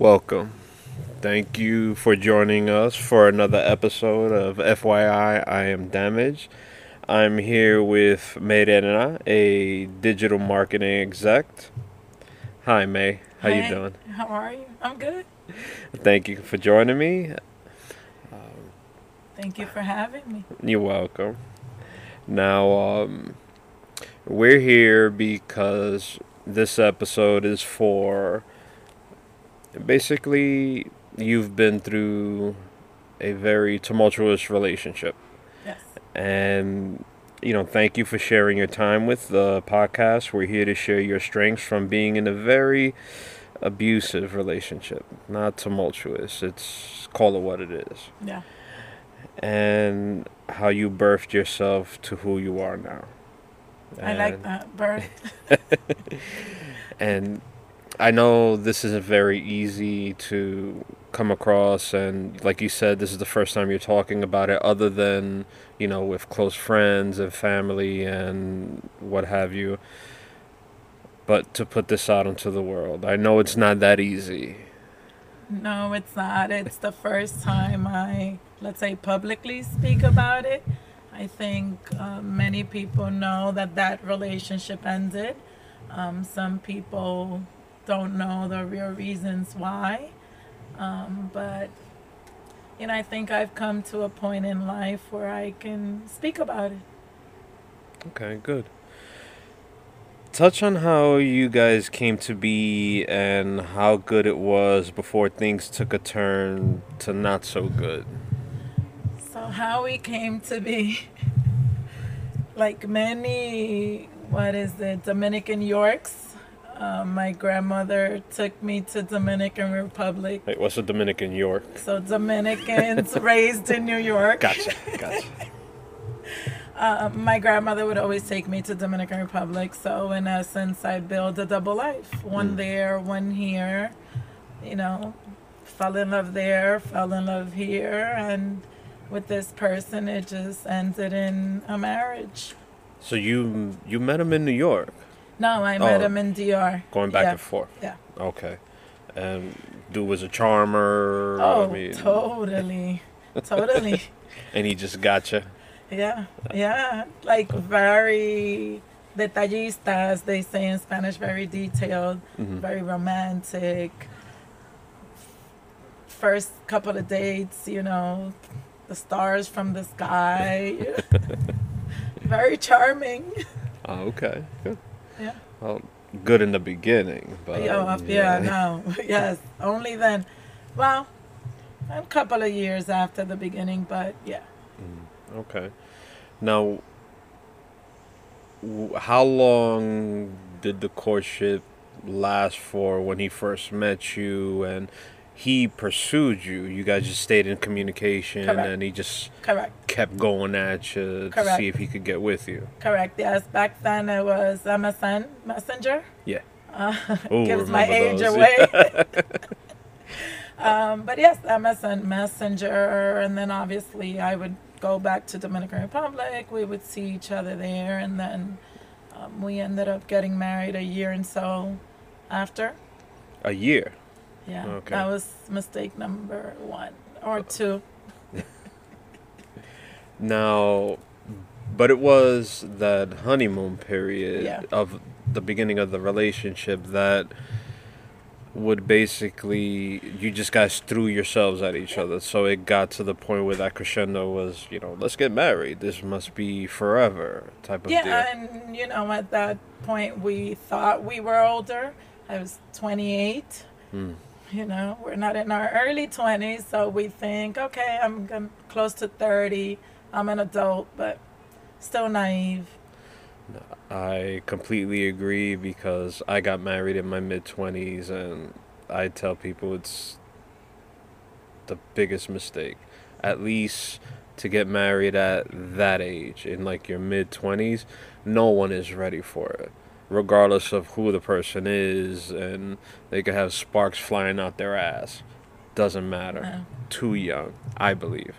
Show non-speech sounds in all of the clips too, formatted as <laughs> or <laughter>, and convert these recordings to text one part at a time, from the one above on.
Welcome. Thank you for joining us for another episode of FYI I Am Damaged. I'm here with Mayrena, a digital marketing exec. Hi May, how Hi, you doing? How are you? I'm good. Thank you for joining me. Thank you for having me. You're welcome. Now, um, we're here because this episode is for basically you've been through a very tumultuous relationship. Yes. And, you know, thank you for sharing your time with the podcast. We're here to share your strengths from being in a very abusive relationship, not tumultuous. It's call it what it is Yeah. and how you birthed yourself to who you are now. I like that birth. <laughs> And I know this isn't very easy to come across, and like you said, this is the first time you're talking about it, other than, you know, with close friends and family and what have you. But to put this out into the world, I know it's not that easy. No, it's not. It's the first time I, let's say, publicly speak about it. I think uh, many people know that that relationship ended. Um, some people don't know the real reasons why. Um, but, you know, I think I've come to a point in life where I can speak about it. Okay, good. Touch on how you guys came to be and how good it was before things took a turn to not so good. So how we came to be <laughs> like many what is it Dominican Yorks. Um, my grandmother took me to Dominican Republic. Wait, what's a Dominican York? So Dominicans <laughs> raised in New York. Gotcha, gotcha. <laughs> Uh, my grandmother would always take me to Dominican Republic. So in essence, I built a double life. One Mm. there, one here. You know, fell in love there, fell in love here, and with this person, it just ended in a marriage. So you you met him in New York, No, I met Oh. him in DR. going back Yeah. and forth. Yeah. Okay. And dude was a charmer. Oh, I mean, totally, <laughs> totally. and he just got you. Yeah, yeah. Like very detallista, as they say in Spanish, very detailed, Mhm. very romantic. First couple of dates, you know, the stars from the sky. <laughs> very charming. Oh, okay. Good. Yeah. Well, good in the beginning, but yeah, um, yeah, no, <laughs> yes. Only then. Well, a couple of years after the beginning, but yeah. Okay. Now, w- how long did the courtship last for when he first met you and he pursued you? You guys just stayed in communication Correct. and he just Correct. kept going at you to see if he could get with you. Correct. Yes. Back then it was MSN Messenger. Yeah. Uh, <laughs> Ooh, gives my age those. away. <laughs> <laughs> um, but yes, MSN Messenger, and then obviously I would go back to Dominican Republic. We would see each other there, and then um, we ended up getting married a year and so after. A year. Yeah, Okay. that was mistake number one or two. <laughs> Now, but it was that honeymoon period Yeah. of the beginning of the relationship that would basically you just guys threw yourselves at each other. So it got to the point where that crescendo was, you know, let's get married. This must be forever type of thing. Yeah, deal. and you know, at that point, we thought we were older. I was 28. Hmm. You know, we're not in our early 20s, so we think, okay, I'm close to 30. I'm an adult, but still naive. I completely agree because I got married in my mid 20s and I tell people it's the biggest mistake. At least to get married at that age, in like your mid 20s, no one is ready for it. Regardless of who the person is, and they could have sparks flying out their ass. Doesn't matter. No. Too young, I believe.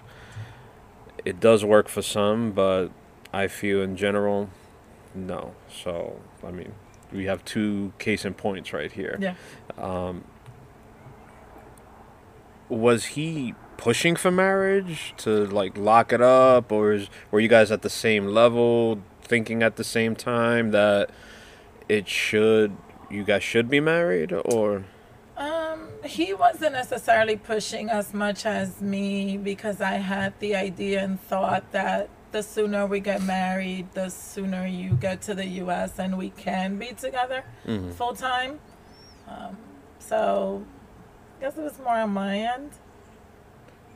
It does work for some, but I feel in general, no. So, I mean, we have two case in points right here. Yeah. Um, was he pushing for marriage to like lock it up, or is, were you guys at the same level, thinking at the same time that it should you guys should be married, or? Um, he wasn't necessarily pushing as much as me because I had the idea and thought that the sooner we get married, the sooner you get to the U.S. and we can be together Mhm. full time. Um, so, I guess it was more on my end.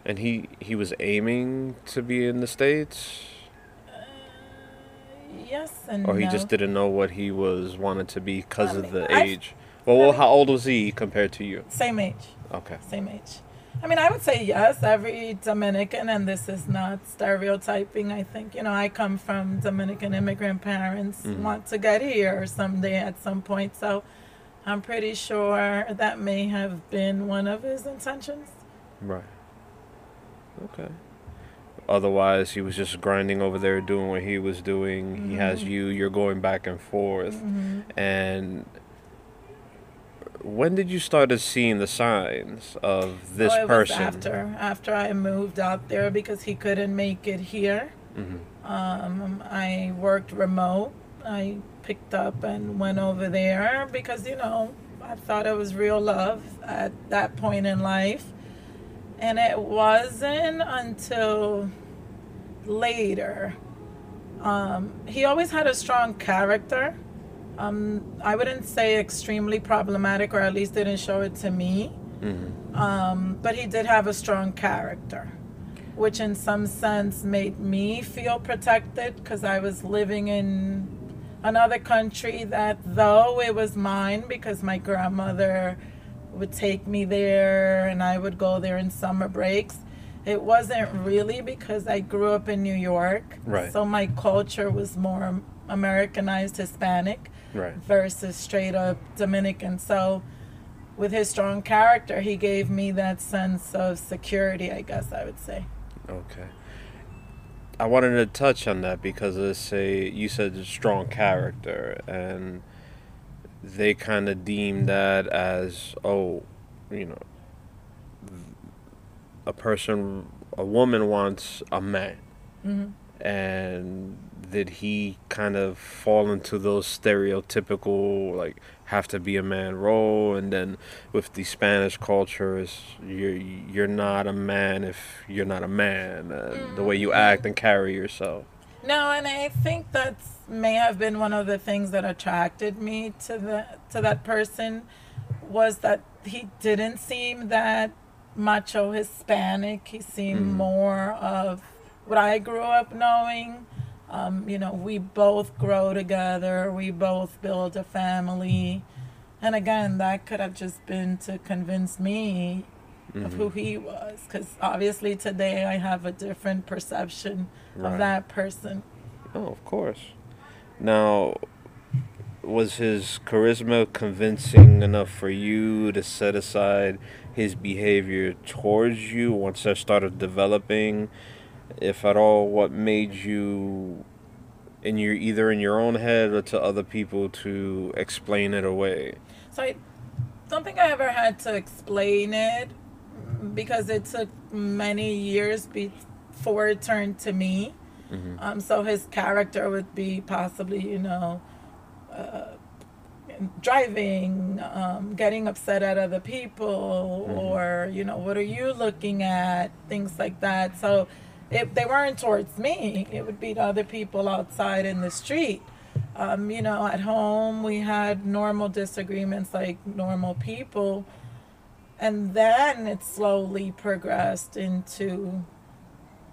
And he he was aiming to be in the states, yes and or he no. just didn't know what he was wanted to be because I of mean, the I- age. Well, well, how old was he compared to you? Same age. Okay. Same age. I mean, I would say yes, every Dominican, and this is not stereotyping. I think, you know, I come from Dominican immigrant parents, Mhm. want to get here someday at some point. So I'm pretty sure that may have been one of his intentions. Right. Okay. Otherwise, he was just grinding over there, doing what he was doing. He has Mhm. you. You're going back and forth. hmm And when did you started seeing the signs of this it person? After after I moved out there because he couldn't make it here. hmm Um, I worked remote. I picked up and went over there because, you know, I thought it was real love at that point in life. And it wasn't until later. Um, he always had a strong character. Um, I wouldn't say extremely problematic, or at least didn't show it to me. hmm Um, but he did have a strong character, which in some sense made me feel protected because I was living in another country that, though it was mine because my grandmother would take me there and I would go there in summer breaks, it wasn't really because I grew up in New York. Right. So my culture was more Americanized Hispanic Right. versus straight up Dominican. So, with his strong character, he gave me that sense of security, I guess I would say. Okay. I wanted to touch on that because it's say you said strong character and they kind of deem that as oh, you know, a person, a woman wants a man, hmm and did he kind of fall into those stereotypical like have to be a man role? And then with the spanish culture is you're you're not a man if you're not a man uh, the way you act and carry yourself No, and I think that may have been one of the things that attracted me to the to that person was that he didn't seem that macho Hispanic. He seemed Mhm. more of what I grew up knowing. Um, you know, we both grow together. We both build a family. And again, that could have just been to convince me of mm-hmm. who he was. Because obviously today I have a different perception Right. of that person. oh of course now was his charisma convincing enough for you to set aside his behavior towards you once that started developing if at all what made you in your either in your own head or to other people to explain it away So I don't think I ever had to explain it because it took many years before it turned to me. hmm Um, so his character would be possibly, you know, uh, driving, um, getting upset at other people, Mhm. or, you know, what are you looking at? Things like that. So if they weren't towards me, it would be to other people outside in the street. Um, you know, at home, we had normal disagreements like normal people. And then it slowly progressed into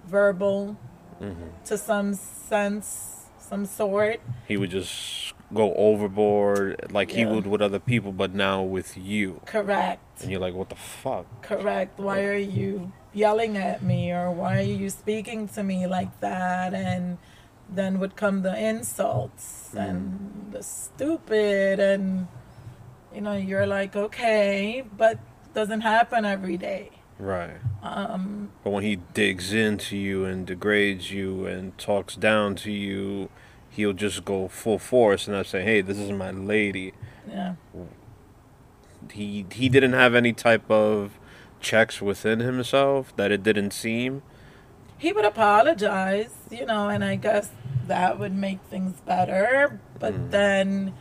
verbal hmm to some sense, some sort. he would just go overboard like he would with other people but now with you Correct. and you're like what the fuck Correct. Why are you yelling at me or why are you speaking to me like that? And then would come the insults and the stupid and you know, you're like, okay, but doesn't happen every day. right Um, But when he digs into you and degrades you and talks down to you, he'll just go full force and I say, "Hey, this is my lady." yeah. He he didn't have any type of checks within himself that it didn't seem. he would apologize, you know, and I guess that would make things better. But Mm. then,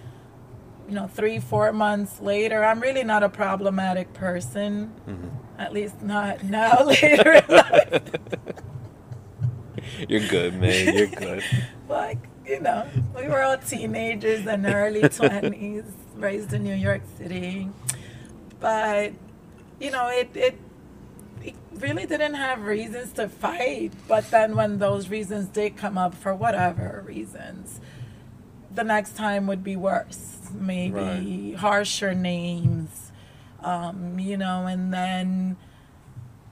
you know, three, four months later, I'm really not a problematic person. Mhm. At least not now <laughs> later in life. <laughs> You're good, man. You're good. <laughs> like, you know, we were all teenagers and early 20s, raised in New York City. But, you know, it, it, it really didn't have reasons to fight. But then when those reasons did come up for whatever reasons, the next time would be worse. Maybe harsher names, um, you know, and then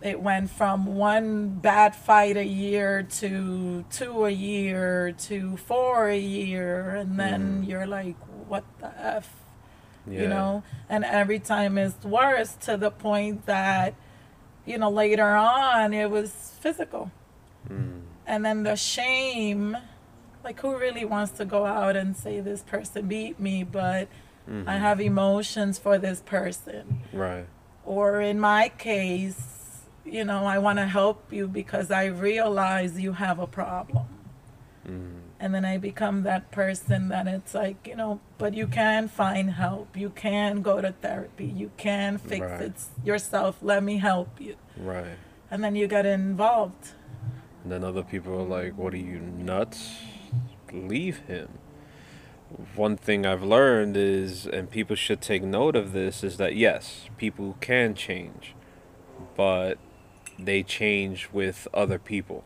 it went from one bad fight a year to two a year to four a year and then you're like what the f Yeah. you know and every time it's worse to the point that you know later on it was physical Mm. and then the shame like who really wants to go out and say this person beat me but Mhm. i have emotions for this person Right. or in my case, you know, I want to help you because I realize you have a problem. Mm. And then I become that person that it's like, you know, but you can find help. You can go to therapy. You can fix Right. it yourself. Let me help you. Right. And then you get involved. And then other people are like, "What are you nuts? Leave him." One thing I've learned is, and people should take note of this, is that yes, people can change, but they change with other people,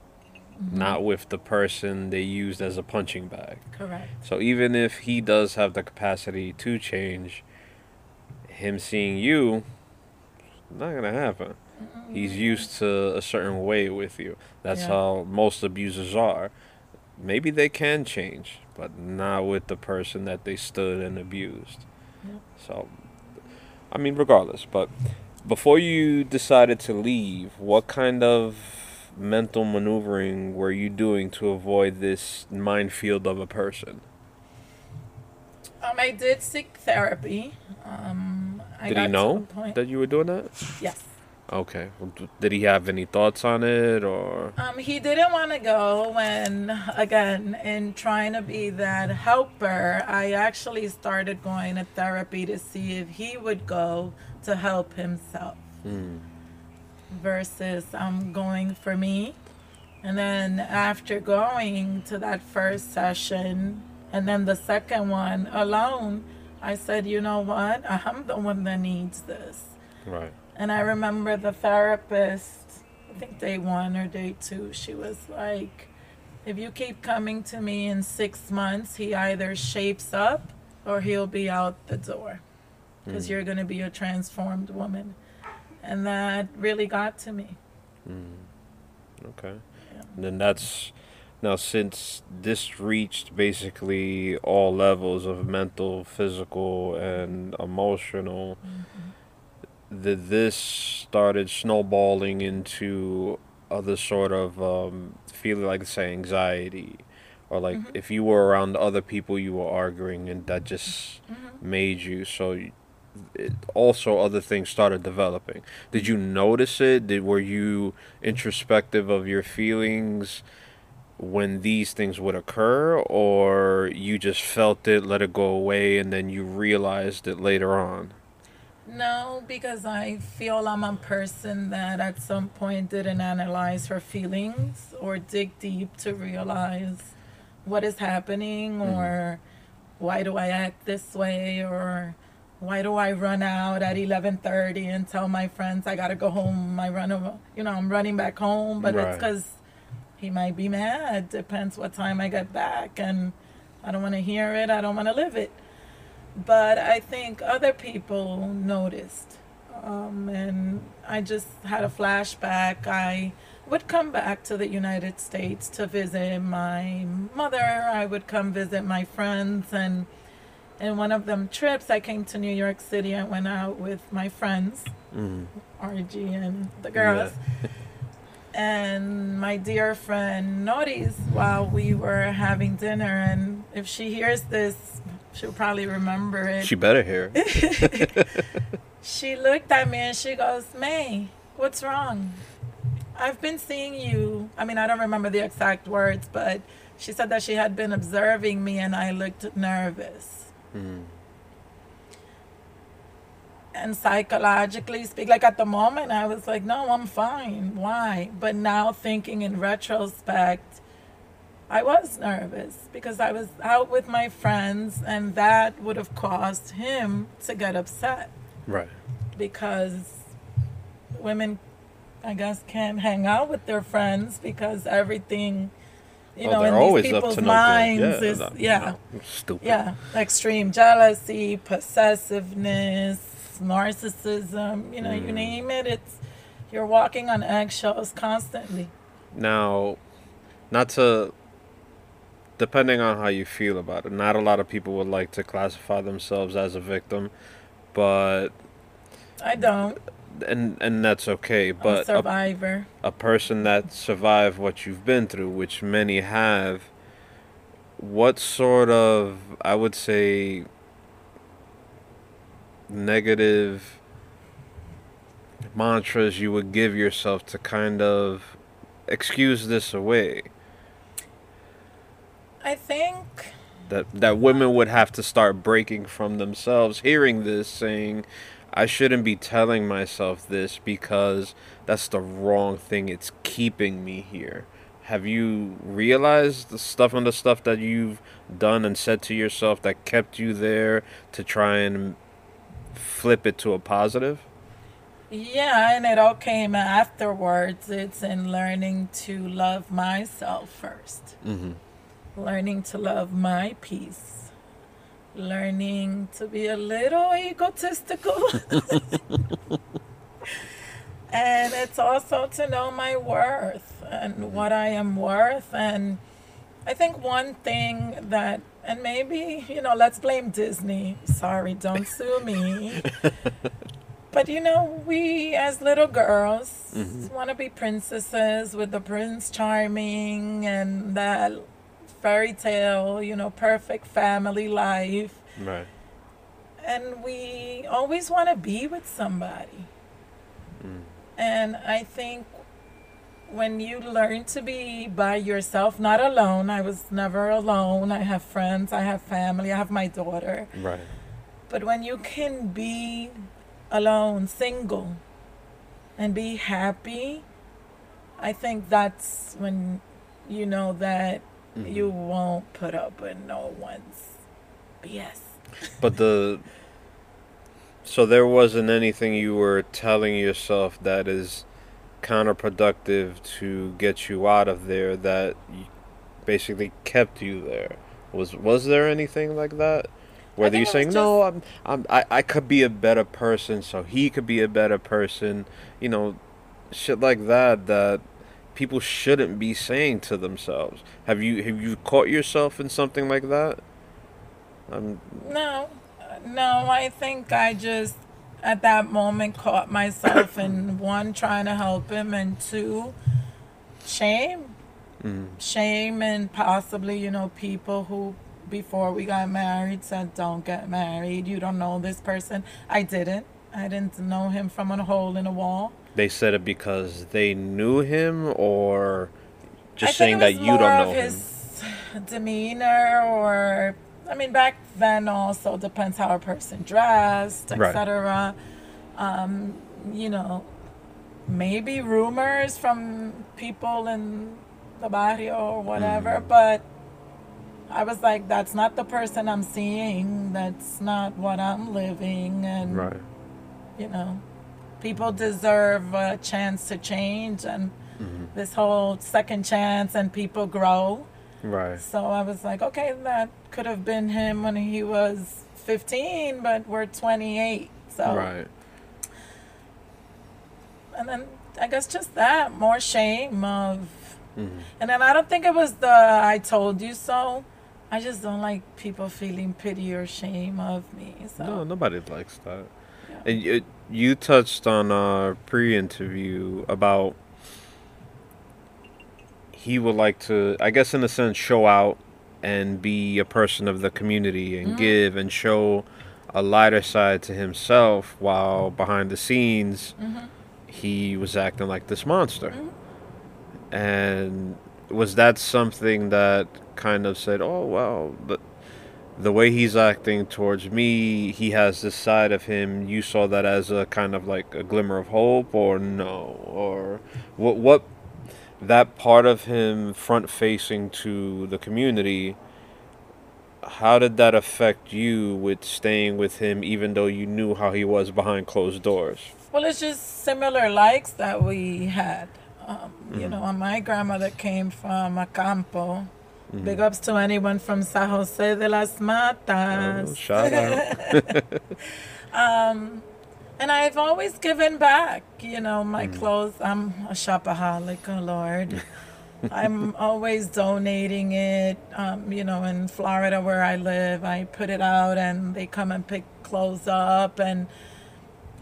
mm-hmm. not with the person they used as a punching bag. Correct. So even if he does have the capacity to change, him seeing you, not gonna happen. Mm-hmm. He's used to a certain way with you. That's Yeah. how most abusers are. Maybe they can change, but not with the person that they stood and abused. So, I mean, regardless. But before you decided to leave, what kind of mental maneuvering were you doing to avoid this minefield of a person? Um, I did seek therapy. Um, I Did he know that you were doing that? Yes. Okay. Well, d- Did he have any thoughts on it, or? Um, he didn't want to go, and again, in trying to be that helper, I actually started going to therapy to see if he would go to help himself Hmm. versus I'm um, going for me. And then after going to that first session and then the second one alone, I said, you know what? I'm the one that needs this. Right. And I remember the therapist, I think day one or day two, she was like, if you keep coming to me in six months, he either shapes up or he'll be out the door because Mm. you're going to be a transformed woman. And that really got to me. Mm. Okay. Yeah. And then that's now since this reached basically all levels of mental, physical, and emotional. That this started snowballing into other sort of um, feeling like say anxiety, or like Mhm. if you were around other people you were arguing and that just Mhm. made you. So it, also other things started developing. Did you notice it? Did were you introspective of your feelings when these things would occur? Or you just felt it let it go away and then you realized it later on No, because I feel I'm a person that at some point didn't analyze her feelings or dig deep to realize what is happening mm-hmm. or why do I act this way or why do I run out at 11:30 and tell my friends I got to go home. I run over, you know, I'm running back home, but it's cuz he might be mad. Depends what time I get back and I don't want to hear it. I don't want to live it but I think other people noticed. Um, and I just had a flashback. I would come back to the United States to visit my mother. I would come visit my friends. And in one of them trips, I came to New York City. I went out with my friends, mm. RG and the girls. <laughs> And my dear friend noticed while we were having dinner, and if she hears this, she'll probably remember it. she better hear it. <laughs> she looked at me and she goes, May, What's wrong? I've been seeing you. I mean, I don't remember the exact words, but she said that she had been observing me and I looked nervous. Mm. And psychologically speak, like at the moment, I was like, no, I'm fine. Why? But now thinking in retrospect, I was nervous because I was out with my friends and that would have caused him to get upset Right. because women, I guess, can't hang out with their friends because everything, you oh, know, in these people's to no minds. Yeah, is, no, yeah, no, yeah, extreme jealousy, possessiveness, narcissism, you know, you Mm. name it, it's, you're walking on eggshells constantly. Now, not to, depending on how you feel about it, not a lot of people would like to classify themselves as a victim, but I don't. and and that's okay. A But a, survivor. a person that survived what you've been through, which many have, what sort of I would say negative mantras you would give yourself to kind of excuse this away? I think that that women would have to start breaking from themselves. Hearing this saying I shouldn't be telling myself this because that's the wrong thing. It's keeping me here. Have you realized the stuff and the stuff that you've done and said to yourself that kept you there to try and flip it to a positive? Yeah, and it all came afterwards. It's in learning to love myself first, mm-hmm. Learning to love my peace, learning to be a little egotistical. <laughs> and it's also to know my worth and what I am worth. And I think one thing that, and maybe, you know, let's blame Disney. Sorry, don't sue me. But you know, we as little girls Mhm. want to be princesses with the Prince Charming and that fairy tale, you know, perfect family life. right And we always want to be with somebody. mm. And I think when you learn to be by yourself, not alone, I was never alone. I have friends, I have family, I have my daughter. right But when you can be alone, single, and be happy, I think that's when you know that Mhm. you won't put up with no one's BS. But the so there wasn't anything you were telling yourself that is counterproductive to get you out of there that basically kept you there. Was was there anything like that? Whether you're saying was no, I'm, I'm I, I could be a better person, so he could be a better person, you know, shit like that that people shouldn't be saying to themselves. Have you have you caught yourself in something like that? Um, No, no, I think I just at that moment caught myself in <coughs> one, trying to help him, and two, shame. mm, Shame and possibly, you know, people who before we got married said, don't get married. You don't know this person. I didn't. I didn't know him from a hole in a wall. They said it because they knew him, or just saying that you don't know him. his demeanor, or I mean, back then also depends how a person dressed, Right. etc. Um, you know, maybe rumors from people in the barrio or whatever, Mm. but I was like, that's not the person I'm seeing. That's not what I'm living, and Right. you know, people deserve a chance to change and hmm this whole second chance and people grow. Right. So I was like, okay, that could have been him when he was 15, but we're 28. So, Right. and then I guess just that more shame of, mm-hmm. and then I don't think it was the I told you so. I just don't like people feeling pity or shame of me. So, No, nobody likes that. You, you touched on a pre-interview about he would like to, I guess, in a sense, show out and be a person of the community and Mhm. give and show a lighter side to himself, while behind the scenes Mhm. he was acting like this monster. And was that something that kind of said, "Oh well, but the way he's acting towards me, he has this side of him. You saw that as a kind of like a glimmer of hope, or no, or what? What that part of him front facing to the community? How did that affect you with staying with him, even though you knew how he was behind closed doors? Well, it's just similar likes that we had. Um, You know, my grandmother came from Acampo. Big ups to anyone from San Jose de las Matas. Oh, shout out. <laughs> Um, and I've always given back, you know, my mm. clothes. I'm a shopaholic, oh Lord. <laughs> I'm always donating it. Um, you know, in Florida where I live, I put it out and they come and pick clothes up. And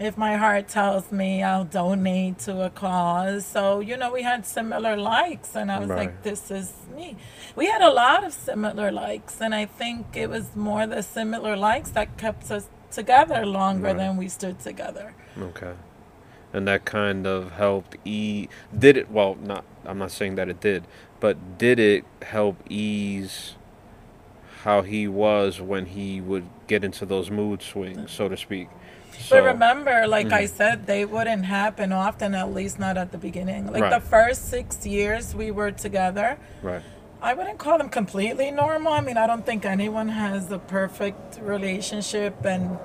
if my heart tells me, I'll donate to a cause. So, you know, we had similar likes, and I was Right. like, this is me. We had a lot of similar likes, and I think it was more the similar likes that kept us together longer Right. than we stood together. Okay. And that kind of helped e did it well not I'm not saying that it did, but did it help ease how he was when he would get into those mood swings, so to speak. So, but remember, like Mm-hmm. I said, they wouldn't happen often, at least not at the beginning. Like Right. the first six years we were together, right. I wouldn't call them completely normal. I mean, I don't think anyone has a perfect relationship, and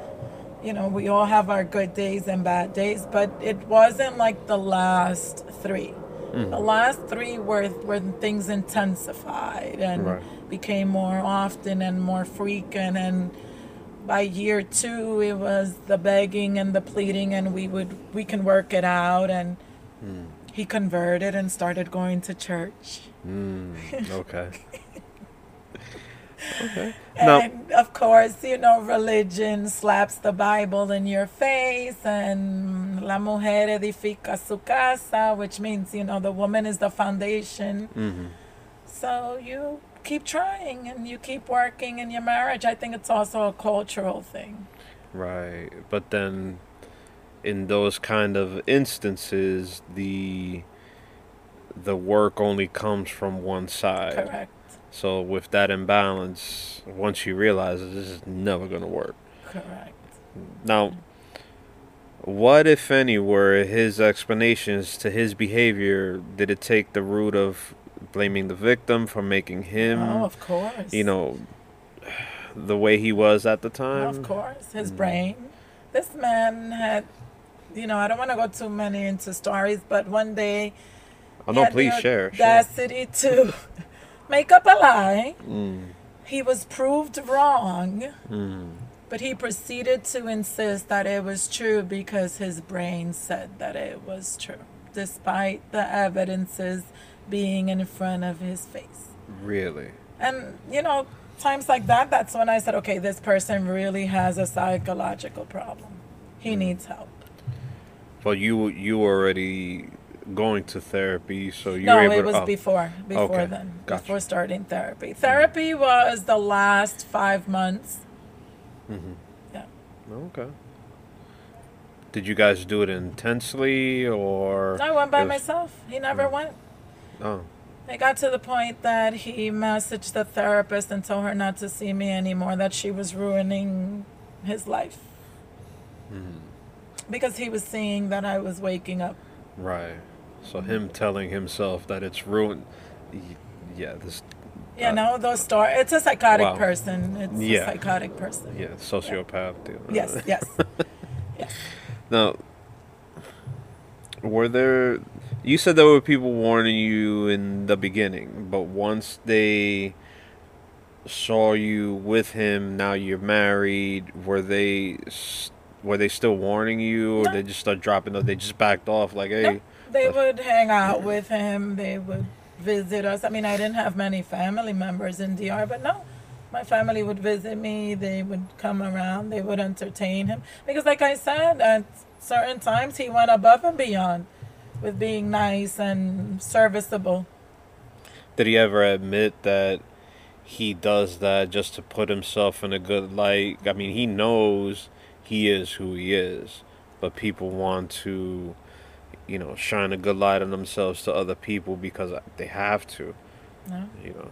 you know, we all have our good days and bad days. But it wasn't like the last 3 Mm-hmm. The last three were when things intensified and Right. became more often and more frequent. And by year two, it was the begging and the pleading, and we would we can work it out. And Mm. he converted and started going to church. Mm, <laughs> okay. <laughs> okay. Now, And of course, you know, religion slaps the Bible in your face, and la mujer edifica su casa, which means, you know, the woman is the foundation. mhm. So you keep trying and you keep working in your marriage. I think it's also a cultural thing. Right. But then in those kind of instances the the work only comes from one side. Correct. So with that imbalance, once you realize that this is never going to work. Correct. Now, what if any were his explanations to his behavior? Did it take the root of blaming the victim for making him, oh, of course. you know, the way he was at the time? Of course, his Mm. brain. This man had, you know, I don't want to go too many into stories, but one day Oh no, please the share. audacity to <laughs> make up a lie. Mm, He was proved wrong, mm, but he proceeded to insist that it was true because his brain said that it was true, despite the evidences being in front of his face. really? And, you know, times like that, that's when I said, okay, this person really has a psychological problem. He Mm. needs help. Well, you you were already going to therapy, so you no, were able it to. was oh, before, before Okay, then, gotcha. before starting therapy. Therapy was the last five months. Mm-hmm. Yeah. Okay. Did you guys do it intensely or? I went by was- myself. He never Mm. went. Oh, It got to the point that he messaged the therapist and told her not to see me anymore, that she was ruining his life. mhm. Because he was seeing that I was waking up. right. So him telling himself that it's ruined. Yeah, this. You Uh, know, those stories. It's a psychotic wow. person. It's Yeah. a psychotic person. Yeah, sociopath. deal. Yes, yes. <laughs> yes. Now, were there? You said there were people warning you in the beginning, but once they saw you with him, now you're married. Were they? Were they still warning you, or No. they just start dropping? Or they just backed off? Like, hey, Nope. They would hang out with him. They would visit us. I mean, I didn't have many family members in DR, but no, my family would visit me. They would come around. They would entertain him because, like I said, at certain times he went above and beyond with being nice and serviceable. did he ever admit that he does that just to put himself in a good light? I mean, he knows he is who he is, but people want to you know, shine a good light on themselves to other people because they have to. No, You know,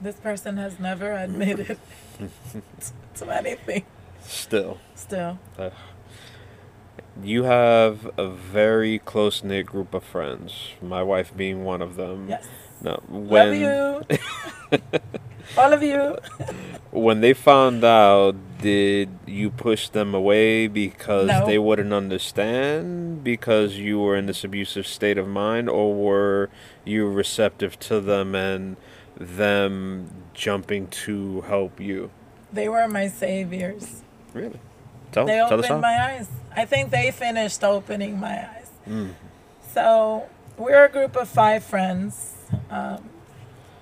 this person has never admitted <laughs> to anything. still. Still, Uh, you have a very close knit group of friends. My wife being one of them. yes. No, when Love you, <laughs> all of you. when they found out, did you push them away because No. they wouldn't understand because you were in this abusive state of mind, or were you receptive to them and them jumping to help you? They were my saviors. Really? Tell, they tell opened my eyes. I think they finished opening my eyes. Mm. So we're a group of five friends, um,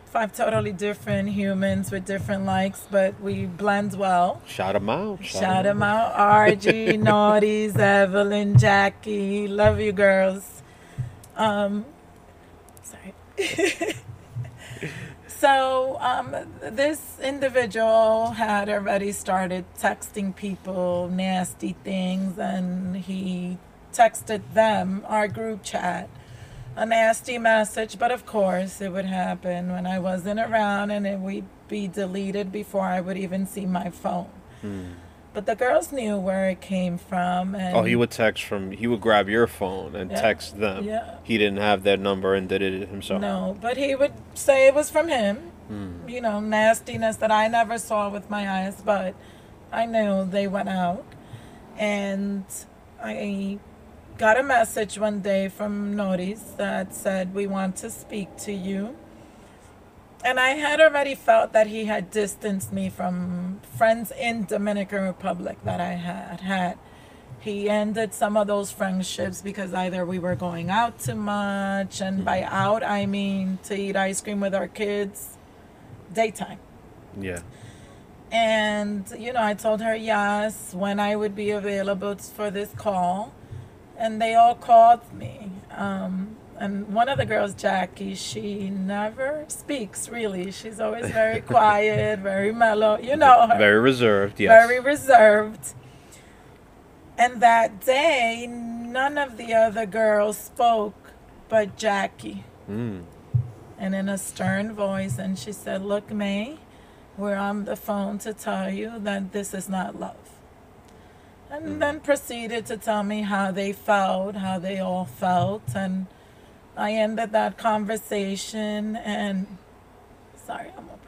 five totally different humans with different likes, but we blend well. Shout them out. Shout them out, RG, <laughs> Naughties, Evelyn, Jackie. Love you, girls. Um, sorry. <laughs> so um, this individual had already started texting people nasty things, and he texted them our group chat a nasty message. But of course, it would happen when I wasn't around, and it would be deleted before I would even see my phone. Mm. But the girls knew where it came from, and Oh, he would text from. He would grab your phone and Yeah. text them. Yeah. He didn't have their number and did it himself. no, but he would say it was from him. Mm. You know, nastiness that I never saw with my eyes, but I knew they went out, and I got a message one day from Notice that said, "We want to speak to you." And I had already felt that he had distanced me from friends in Dominican Republic that I had had. He ended some of those friendships because either we were going out too much, and by out I mean to eat ice cream with our kids, daytime. Yeah. And you know, I told her yes when I would be available for this call, and they all called me. Um, and one of the girls, Jackie, she never speaks really. She's always very quiet, very mellow. You know her Very reserved. Yes. very reserved. And that day, none of the other girls spoke but Jackie. Mm. And in a stern voice, and she said, Look, May, we're on the phone to tell you that this is not love. And then proceeded to tell me how they felt, how they all felt. And I ended that conversation and sorry, I'm up.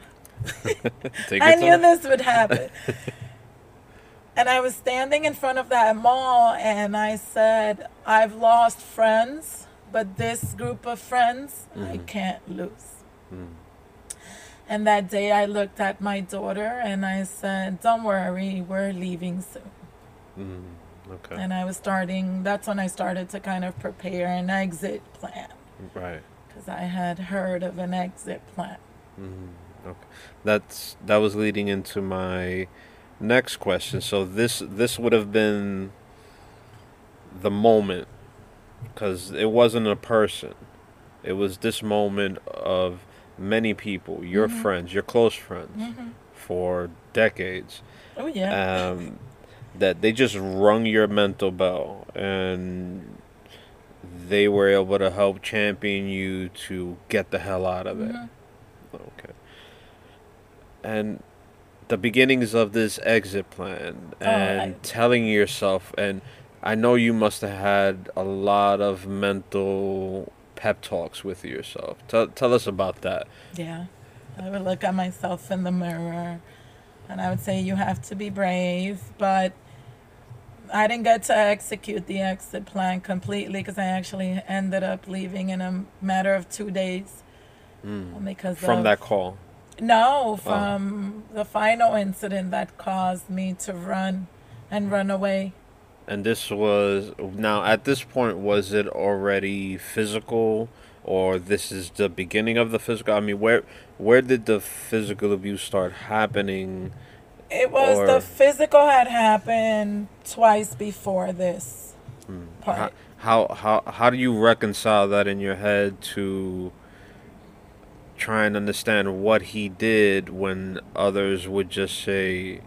<laughs> Take <laughs> I knew time. this would happen. <laughs> and I was standing in front of that mall and I said, I've lost friends, but this group of friends I Mhm. can't lose. Mm. And that day I looked at my daughter and I said, Don't worry, we're leaving soon. Mm. Okay. And I was starting, that's when I started to kind of prepare an exit plan Right. because I had heard of an exit plan. Mm, okay. That's that was leading into my next question. So this this would have been the moment because it wasn't a person. It was this moment of many people, your Mhm. friends, your close friends hmm for decades. Oh, yeah. Um, that they just rung your mental bell and they were able to help champion you to get the hell out of it. Mhm. Okay. And the beginnings of this exit plan Oh, and I- telling yourself and I know you must have had a lot of mental pep talks with yourself. Tell tell us about that. Yeah. I would look at myself in the mirror and I would say, You have to be brave. But I didn't get to execute the exit plan completely because I actually ended up leaving in a matter of two days. Mm. Because From of, that call. No, from the final incident that caused me to run and run away. And this was now at this point was it already physical or this is the beginning of the physical? I mean, where where did the physical abuse start happening? It was Or- the physical had happened twice before this. Hmm. Part. How, how how how do you reconcile that in your head to try and understand what he did when others would just say,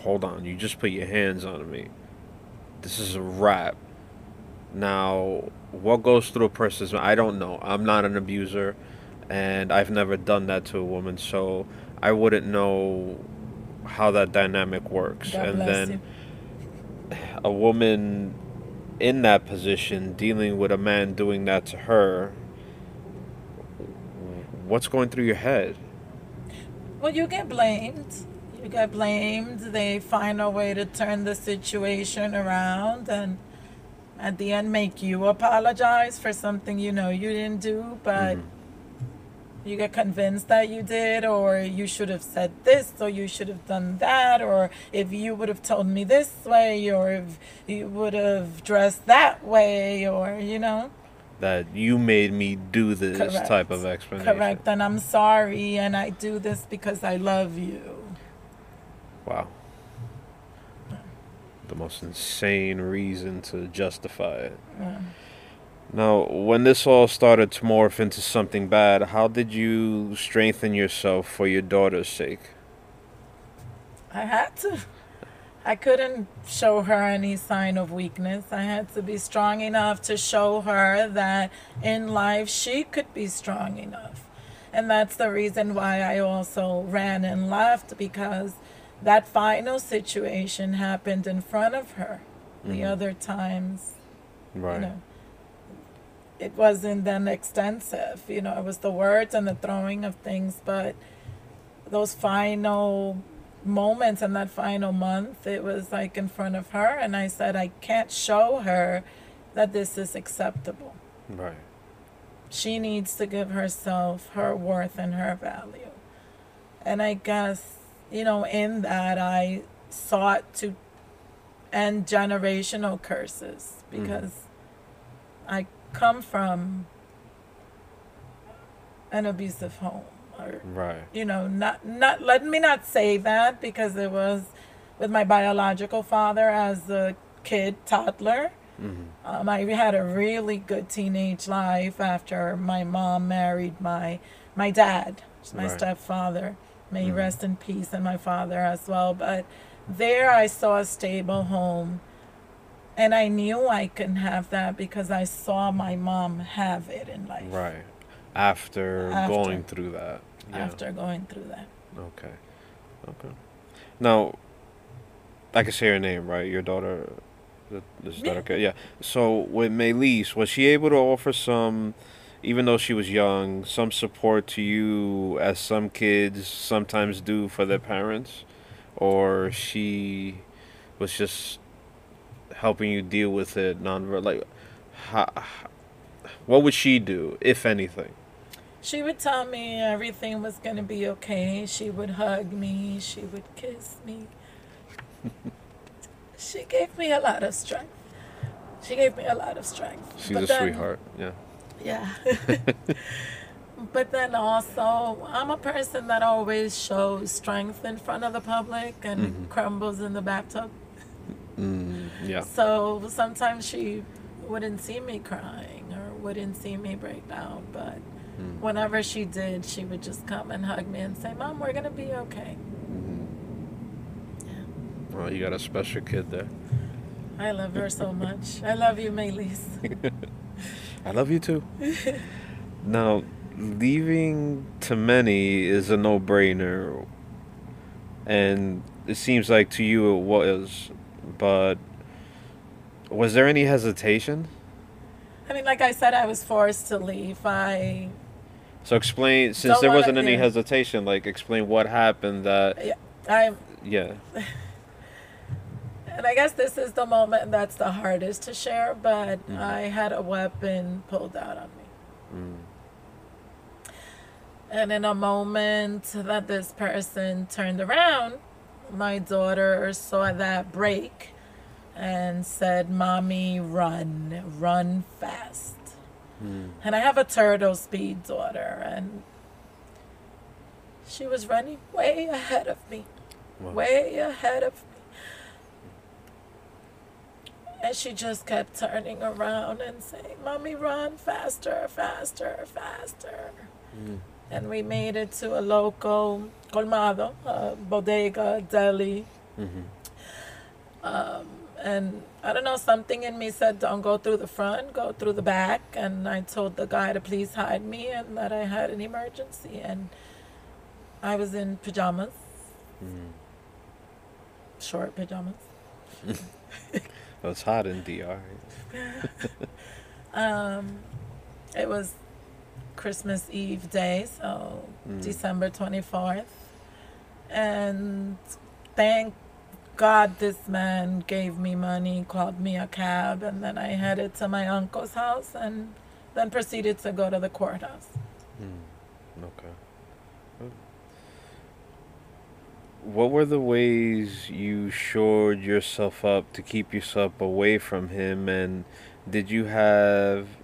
"Hold on, you just put your hands on me. This is a wrap." Now, what goes through a person's mind? I don't know. I'm not an abuser, and I've never done that to a woman, so I wouldn't know how that dynamic works. God and then you. a woman in that position dealing with a man doing that to her, what's going through your head? Well, you get blamed. You get blamed. They find a way to turn the situation around and at the end make you apologize for something you know you didn't do, but Mhm. You get convinced that you did, or you should have said this, or you should have done that, or if you would have told me this way, or if you would have dressed that way, or you know. That you made me do this Correct. type of explanation. Correct. And I'm sorry, and I do this because I love you. Wow. The most insane reason to justify it. Yeah. Now, when this all started to morph into something bad, how did you strengthen yourself for your daughter's sake? I had to. I couldn't show her any sign of weakness. I had to be strong enough to show her that in life she could be strong enough. And that's the reason why I also ran and left because that final situation happened in front of her. The Mhm. other times, Right. you know, it wasn't then extensive. You know, it was the words and the throwing of things, but those final moments in that final month, it was like in front of her, and I said, I can't show her that this is acceptable. Right. She needs to give herself her worth and her value. And I guess, you know, in that, I sought to end generational curses mm-hmm. because I come from an abusive home or Right. you know not not let me not say that because it was with my biological father as a kid toddler hmm um, I had a really good teenage life after my mom married my my dad, my Right. stepfather. May he Mhm. rest in peace, and my father as well. But there, I saw a stable home, and I knew I couldn't have that because I saw my mom have it in life Right. After, After. going through that. Yeah. after going through that. Okay. Okay. Now, I can say her name, right? Your daughter. Is that Yeah. okay? Yeah. So with Maylise, was she able to offer some, even though she was young, some support to you as some kids sometimes do for their parents, or she was just helping you deal with it non like, how, what would she do if anything? She would tell me everything was going to be okay. She would hug me. She would kiss me. <laughs> she gave me a lot of strength. She gave me a lot of strength. She's But a then- sweetheart. Yeah. Yeah. <laughs> <laughs> but then also, I'm a person that always shows strength in front of the public and Mhm. crumbles in the bathtub. Mm, yeah. So sometimes she wouldn't see me crying or wouldn't see me break down, but Mm. whenever she did, she would just come and hug me and say, "Mom, we're gonna be okay." Mhm. Yeah. Well, you got a special kid there. I love her so much. I love you, Maylise. <laughs> I love you too. now, leaving to many is a no-brainer, and it seems like to you it was. But was there any hesitation? I mean, like I said, I was forced to leave. I So explain, since there wasn't any hesitation, like explain what happened. That Yeah, I yeah. <laughs> And I guess this is the moment that's the hardest to share, but Mhm. I had a weapon pulled out on me. Mm, And in a moment that this person turned around, my daughter saw that break and said, Mommy, run, run fast. mm, And I have a turtle speed daughter, and she was running way ahead of me. wow. way ahead of me. And she just kept turning around and saying, Mommy, run faster, faster, faster. Mm, And we made it to a local colmado, a bodega, deli. mhm, Um, And I don't know, something in me said, don't go through the front, go through the back. And I told the guy to please hide me and that I had an emergency. And I was in pajamas, Mm. short pajamas. <laughs> it was hot in DR. <laughs> Um, it was Christmas Eve day, so Mm. December 24th. And thank God this man gave me money, called me a cab, and then I headed to my uncle's house and then proceeded to go to the courthouse. Mm. Okay. What were the ways you shored yourself up to keep yourself away from him, and did you have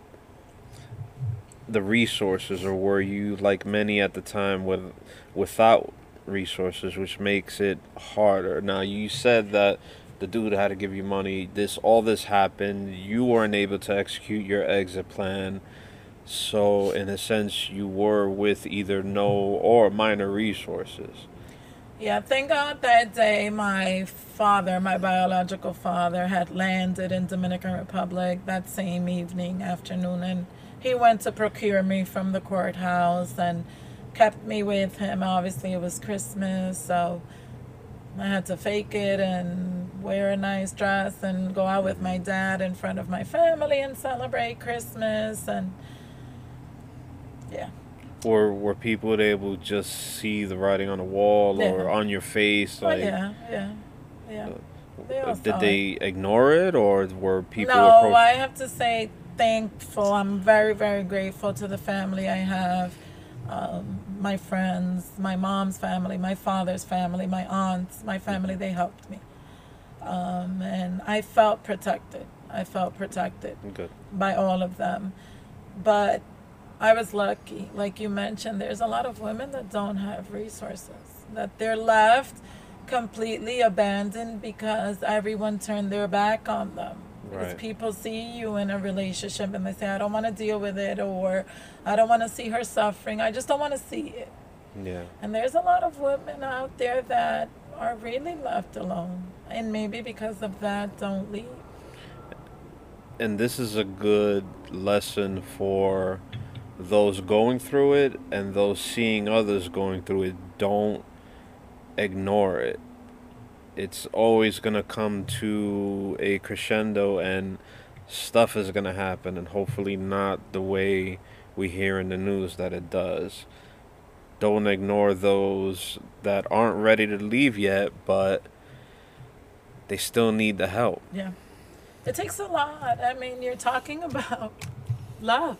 the resources, or were you like many at the time with without resources, which makes it harder? Now you said that the dude had to give you money. This all this happened. You weren't able to execute your exit plan. So, in a sense, you were with either no or minor resources. Yeah, thank God that day my father, my biological father, had landed in Dominican Republic that same evening, afternoon, and he went to procure me from the courthouse and kept me with him. Obviously, it was Christmas, so I had to fake it and wear a nice dress and go out with my dad in front of my family and celebrate Christmas and yeah. Or were people able to just see the writing on the wall or on your face? Oh Like, yeah, yeah, yeah. Uh, they did they ignore it, or were people no, approaching? I have to say thankful. I'm very, very grateful to the family I have, um, my friends, my mom's family, my father's family, my aunts, my family. They helped me, um, and I felt protected. I felt protected Good. by all of them, but I was lucky. Like you mentioned, there's a lot of women that don't have resources, that they're left completely abandoned because everyone turned their back on them. Because Right. people see you in a relationship and they say, I don't want to deal with it, or I don't want to see her suffering. I just don't want to see it. Yeah. And there's a lot of women out there that are really left alone. And maybe because of that, don't leave. and this is a good lesson for those going through it and those seeing others going through it don't ignore it it's always going to come to a crescendo and stuff is going to happen and hopefully not the way we hear in the news that it does don't ignore those that aren't ready to leave yet but they still need the help Yeah. It takes a lot. I mean, you're talking about <laughs> love.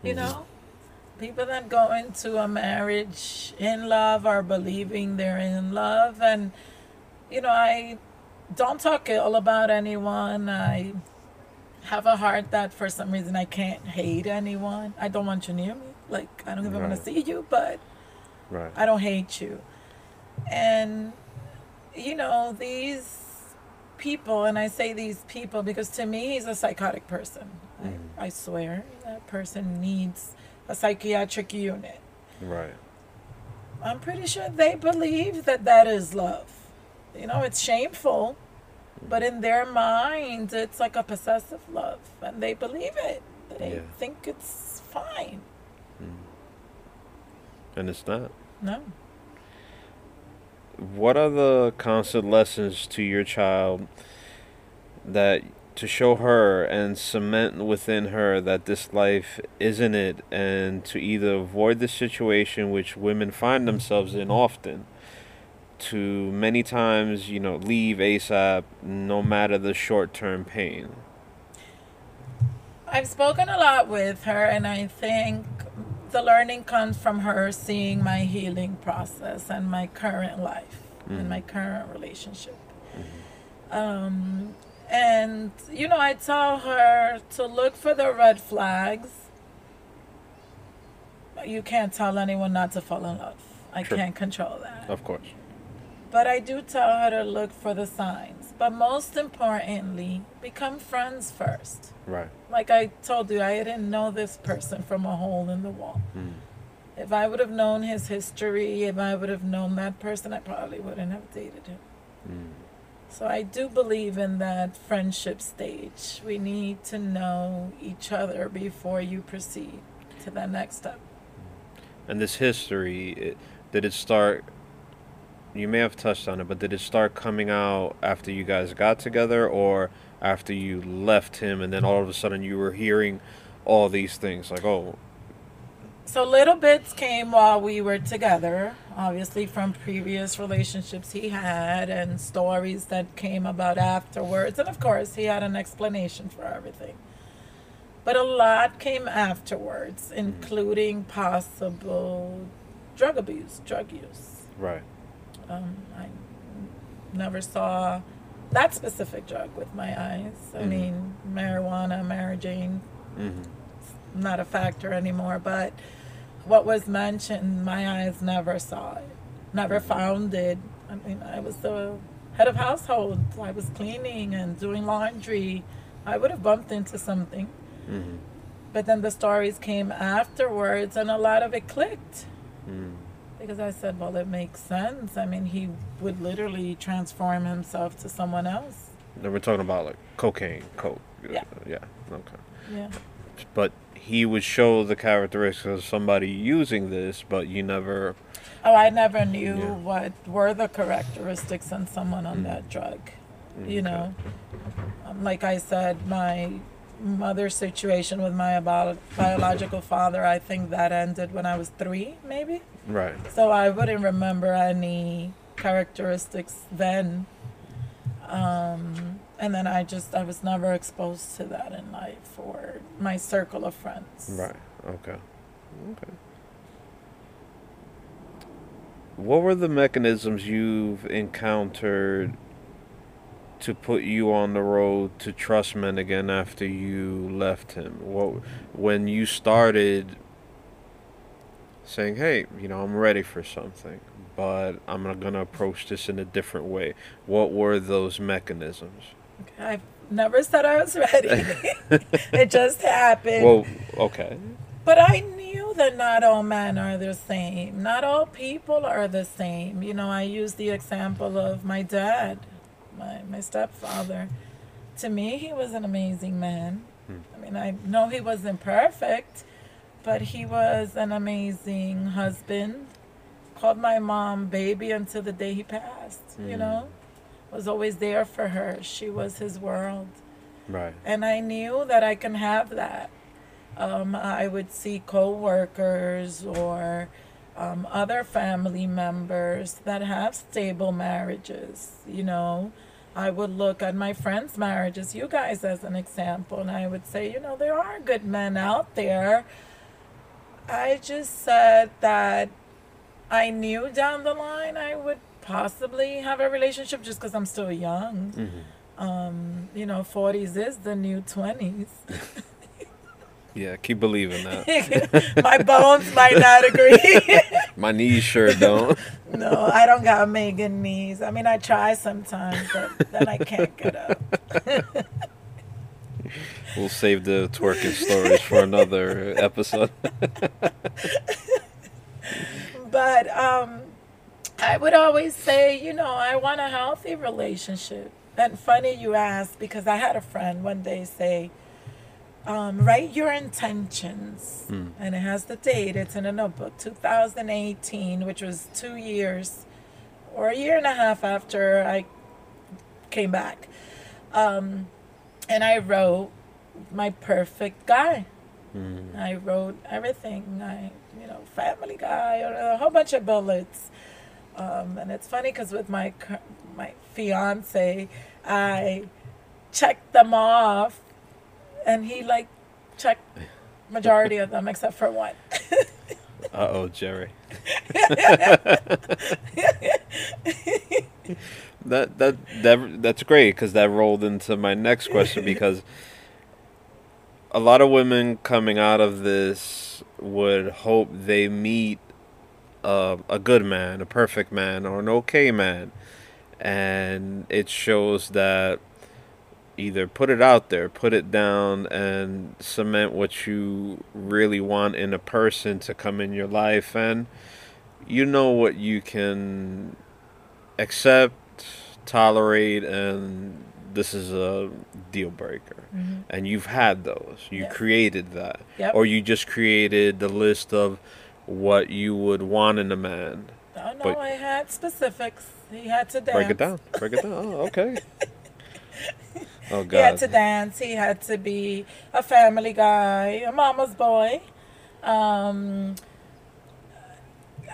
You Mhm. know? People that go into a marriage in love are believing they're in love. And, you know, I don't talk ill about anyone. I have a heart that for some reason I can't hate anyone. I don't want you near me. Like, I don't even want to see you, but right I don't hate you. And, you know, these people, and I say these people because to me, he's a psychotic person. Mhm. I, I swear that person needs a psychiatric unit. right I'm pretty sure they believe that that is love. You know, it's shameful, but in their mind, it's like a possessive love, and they believe it. They Yeah. think it's fine. Hmm. and it's not No. what are the constant lessons to your child that to show her and cement within her that this life isn't it and to either avoid the situation which women find themselves in often to many times you know leave asap no matter the short-term pain I've spoken a lot with her, and I think the learning comes from her seeing my healing process and my current life and Mhm. my current relationship. Um, and, you know, I tell her to look for the red flags. You can't tell anyone not to fall in love. I True. can't control that. of course But I do tell her to look for the signs. But most importantly, become friends first. right Like I told you, I didn't know this person from a hole in the wall. Mm. If I would have known his history, if I would have known that person, I probably wouldn't have dated him. Mm. So I do believe in that friendship stage. We need to know each other before you proceed to the next step. And this history, it, did it start? You may have touched on it, but did it start coming out after you guys got together, or after you left him, and then all of a sudden you were hearing all these things like, oh, So little bits came while we were together, obviously from previous relationships he had and stories that came about afterwards. And of course, he had an explanation for everything. But a lot came afterwards, mm-hmm. including possible drug abuse, drug use. right, Um, I never saw that specific drug with my eyes. I Mhm. mean, marijuana, Mary Jane, hmm not a factor anymore. But what was mentioned, my eyes never saw it, never found it. I mean, I was the head of household. I was cleaning and doing laundry. I would have bumped into something. hmm But then the stories came afterwards, and a lot of it clicked. mm Because I said, well, it makes sense. I mean, he would literally transform himself to someone else. Then we're talking about like cocaine, coke. Yeah. Yeah. Okay. Yeah. But he would show the characteristics of somebody using this, but you never. Oh, I never knew Yeah. what were the characteristics in someone on Mm. that drug. mm, You okay. know, um, like I said, my mother's situation with my bio- biological father, I think that ended when I was three, maybe. Right. So I wouldn't remember any characteristics then. Um, and then I just, I was never exposed to that in life or my circle of friends. Right. Okay. Okay. What were the mechanisms you've encountered to put you on the road to trust men again after you left him? What when you started saying, "Hey, you know, I'm ready for something, but I'm gonna approach this in a different way." What were those mechanisms? Okay, I've never said I was ready. <laughs> it just happened. Well, okay. But I knew that not all men are the same. Not all people are the same. You know, I use the example of my dad, my, my stepfather. To me, he was an amazing man. Hmm. I mean, I know he wasn't perfect, but he was an amazing husband. Called my mom baby until the day he passed, you Hmm. know? Was always there for her. She was his world Right. and I knew that I can have that. Um, I would see coworkers or um, other family members that have stable marriages. You know, I would look at my friends' marriages, you guys as an example, and I would say, you know, there are good men out there. I just said that I knew down the line I would possibly have a relationship just because I'm still young hmm um, you know, 40s is the new 20s. <laughs> Yeah, keep believing that. <laughs> My bones might not agree. <laughs> My knees sure don't. <laughs> no, I don't got Megan knees. I mean, I try sometimes, but then I can't get up. We'll save the twerking stories for another episode. But um, I would always say, you know, I want a healthy relationship. And funny you ask because I had a friend one day say, um, write your intentions. Hmm. And it has the date, it's in a notebook, 2018, which was two years or a year and a half after I came back. Um, and I wrote my perfect guy. Mm. I wrote everything. I, you know, Family Guy, or a whole bunch of bullets. Um, and it's funny because with my my fiance, I checked them off, and he like checked majority of them except for one. <laughs> Uh oh, Jerry. <laughs> that that that that's great because that rolled into my next question <laughs> because a lot of women coming out of this would hope they meet a, a good man, a perfect man, or an okay man, and it shows that either put it out there, put it down, and cement what you really want in a person to come in your life, and you know what you can accept, tolerate and this is a deal breaker. Mm-hmm. And you've had those. You Yeah. created that. Yep. Or you just created the list of what you would want in a man. Oh no, But- I had specifics. He had to dance. Break it down. Break it down. Oh, okay. <laughs> Oh He had to dance. He had to be a family guy, a mama's boy. Um,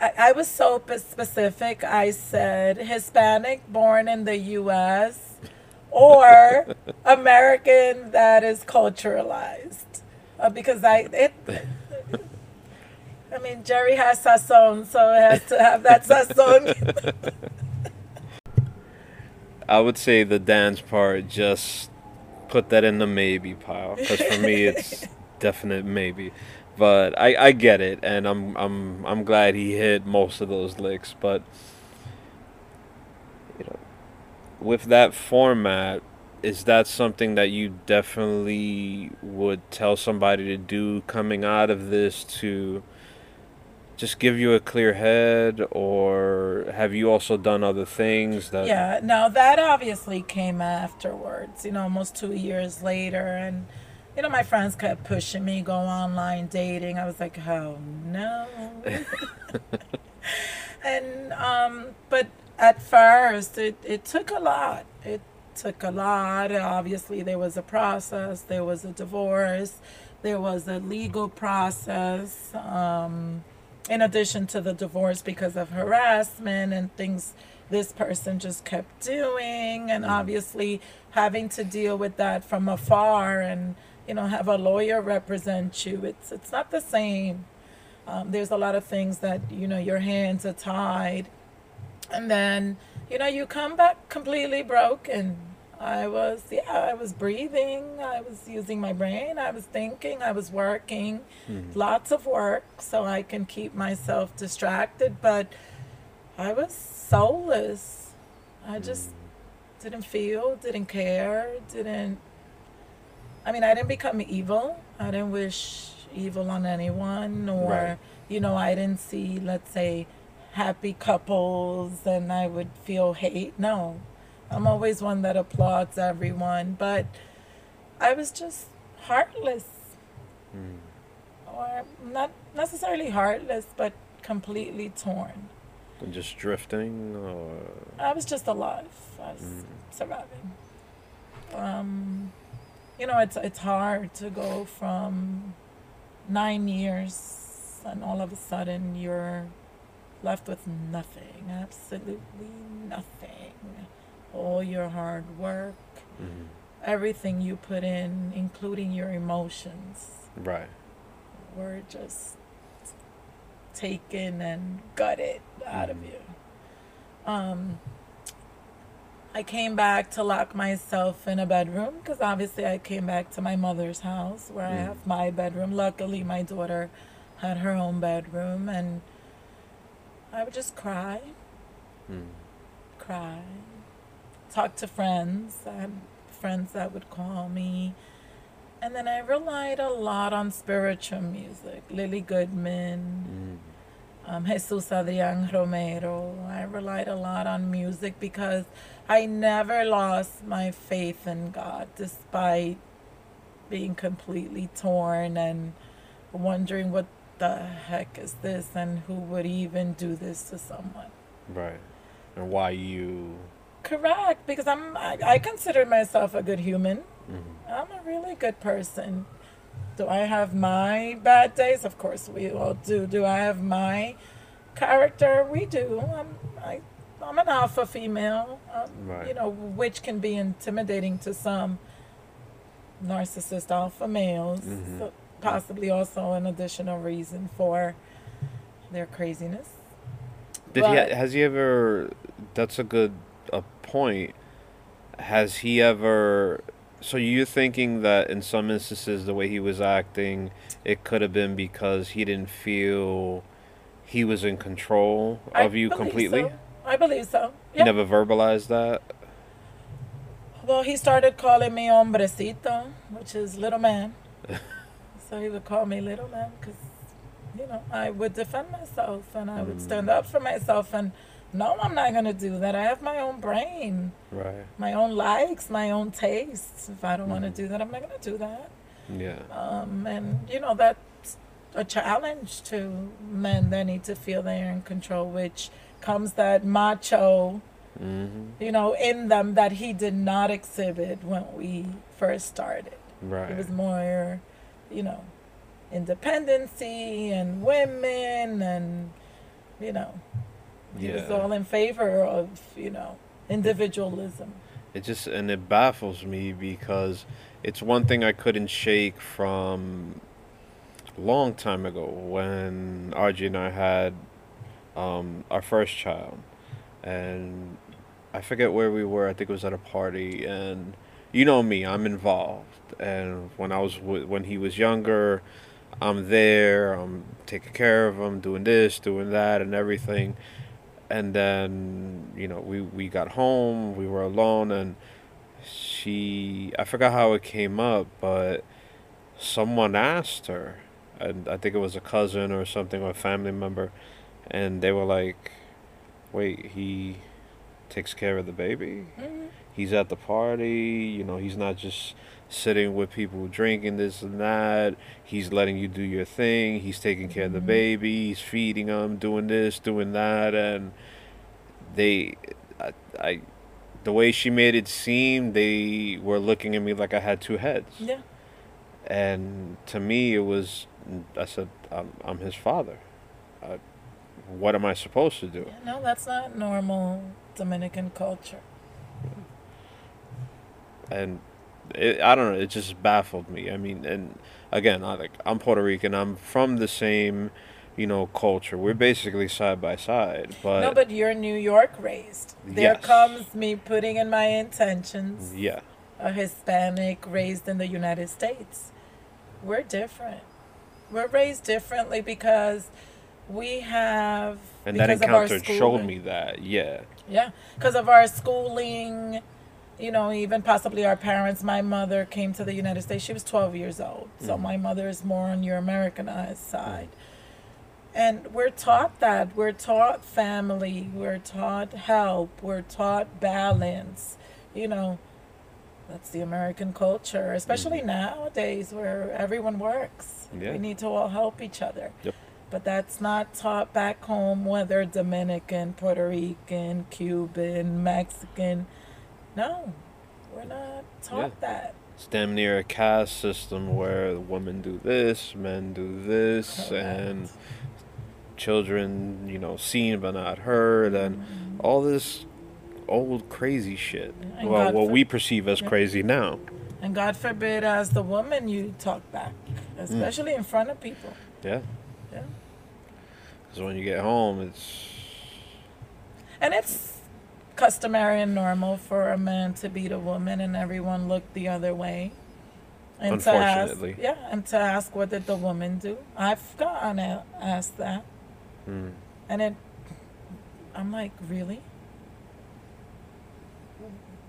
I, I was so specific. I said Hispanic, born in the U.S., or <laughs> American that is culturalized, uh, because I it. <laughs> I mean, Jerry has sazon, so it has to have that sazon. <laughs> I would say the dance part just put that in the maybe pile because for me it's <laughs> definite maybe. But I, I get it, and I'm I'm I'm glad he hit most of those licks. But you know, with that format, is that something that you definitely would tell somebody to do coming out of this to just give you a clear head, or have you also done other things that? Yeah, no, that obviously came afterwards, you know, almost two years later. And, you know, my friends kept pushing me, go online dating. I was like, oh, no. <laughs> and, um, but at first, it, it took a lot. It took a lot. Obviously, there was a process, there was a divorce, there was a legal process. Um, in addition to the divorce because of harassment and things this person just kept doing and obviously having to deal with that from afar and you know have a lawyer represent you it's it's not the same. Um, there's a lot of things that you know your hands are tied. And then you know you come back completely broken i was yeah i was breathing i was using my brain i was thinking i was working. Hmm. Lots of work so i can keep myself distracted but i was soulless. I just hmm. didn't feel didn't care didn't i mean i didn't become evil. I didn't wish evil on anyone or Right. you know i didn't see let's say happy couples and i would feel hate. No i'm always one that applauds everyone but i was just heartless or not necessarily heartless but completely torn And just drifting, or I was just alive. I was surviving. Um, you know, it's it's hard to go from nine years and all of a sudden you're left with nothing, absolutely nothing. All your hard work, Mhm. everything you put in, including your emotions, right? were just taken and gutted out of Mhm. you. Um, I came back to lock myself in a bedroom because obviously I came back to my mother's house where I Mm. have my bedroom. Luckily, my daughter had her own bedroom, and I would just cry, Mm. cry, talk to friends. I had friends that would call me. And then I relied a lot on spiritual music. Lilly Goodman, Mm. um, Jesus Adrian Romero. I relied a lot on music because I never lost my faith in God despite being completely torn and wondering what the heck is this and who would even do this to someone. Right. And why you? Correct, because I'm I, I consider myself a good human. Mhm. I'm a really good person. Do I have my bad days? Of course we all do. Do I have my character? We do. I'm I, I'm an alpha female, um, Right. you know, which can be intimidating to some narcissist alpha males. Mhm. So possibly also an additional reason for their craziness. Did But- he? Has he ever? That's a good point. Has he ever? So you're thinking that in some instances the way he was acting, it could have been because he didn't feel he was in control I of you believe completely. so. I believe so. He Yeah. never verbalized that. Well, he started calling me hombrecito, which is little man. <laughs> so he would call me little man because, you know, I would defend myself and I would Mm. stand up for myself. And No, I'm not gonna do that. I have my own brain, Right. my own likes, my own tastes. If I don't want to do that, I'm not gonna do that. Yeah. Um, and you know that's a challenge to men that need to feel they're in control, which comes that macho, Mm-hmm. you know, in them that he did not exhibit when we first started. Right. It was more, you know, independency and women and, you know, he yeah. was all in favor of, you know, individualism. It just and it baffles me because it's one thing I couldn't shake from a long time ago when RG and I had um, our first child, and I forget where we were. I think it was at a party, and you know me, I'm involved. And when I was w- when he was younger, I'm there. I'm taking care of him, doing this, doing that, and everything and then you know we we got home we were alone and she i forgot how it came up but someone asked her and i think it was a cousin or something or a family member and they were like wait he takes care of the baby Mhm. he's at the party you know he's not just sitting with people drinking this and that he's letting you do your thing he's taking care of the Mhm. baby he's feeding them doing this doing that and they I, I the way she made it seem they were looking at me like i had two heads Yeah. and to me it was i said i'm, I'm his father I, what am i supposed to do yeah. No, that's not normal Dominican culture. and it, I don't know. It just baffled me. I mean, and again, I like I'm Puerto Rican. I'm from the same, you know, culture. We're basically side by side. But, no, but you're New York raised. There Yes. comes me putting in my intentions. yeah, a Hispanic raised in the United States. We're different. We're raised differently because we have and that encounter showed me that. Yeah, Yeah, because of our schooling, you know, even possibly our parents. My mother came to the United States. She was 12 years old. So Mhm. my mother is more on your Americanized side. And we're taught that. We're taught family. We're taught help. We're taught balance. You know, that's the American culture, especially nowadays where everyone works. Yeah. We need to all help each other. Yep. But that's not taught back home, whether Dominican, Puerto Rican, Cuban, Mexican. No, we're not taught that. it's damn near a caste system where women do this, men do this, and children, you know, seen but not heard, and Mhm. all this old crazy shit. And well, God what for- we perceive as Yeah. crazy now. And God forbid, as the woman, you talk back, Mm. especially in front of people. Yeah. Yeah. Because when you get home, it's And it's customary and normal for a man to beat a woman and everyone look the other way. And to ask, yeah, and to ask what did the woman do? I've gotten asked that, mm, and it, I'm like, really?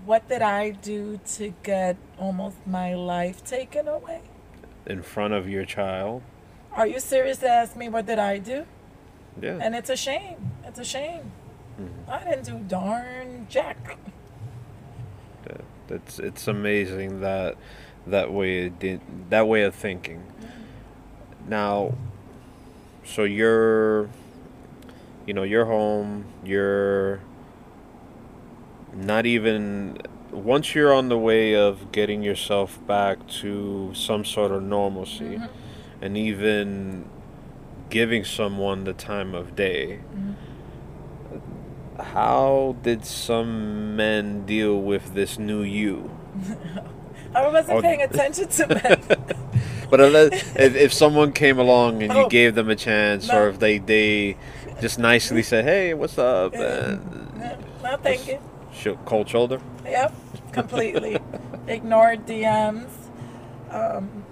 What did I do to get almost my life taken away? in front of your child. Are you serious to ask me what did I do? Yeah. And it's a shame. It's a shame. Mhm. I didn't do darn jack. That, that's it's amazing that that way did, that way of thinking. Now, so you're, you know, you're home. You're not even once you're on the way of getting yourself back to some sort of normalcy, Mhm. and even giving someone the time of day. Mhm. How did some men deal with this new you? <laughs> I wasn't Or- paying attention to men. <laughs> But unless, if, if someone came along and you Oh. gave them a chance, No. or if they, they just nicely said, "Hey, what's up?" And no, no, thank you. cold shoulder. Yep, completely. <laughs> Ignored DMs. Um,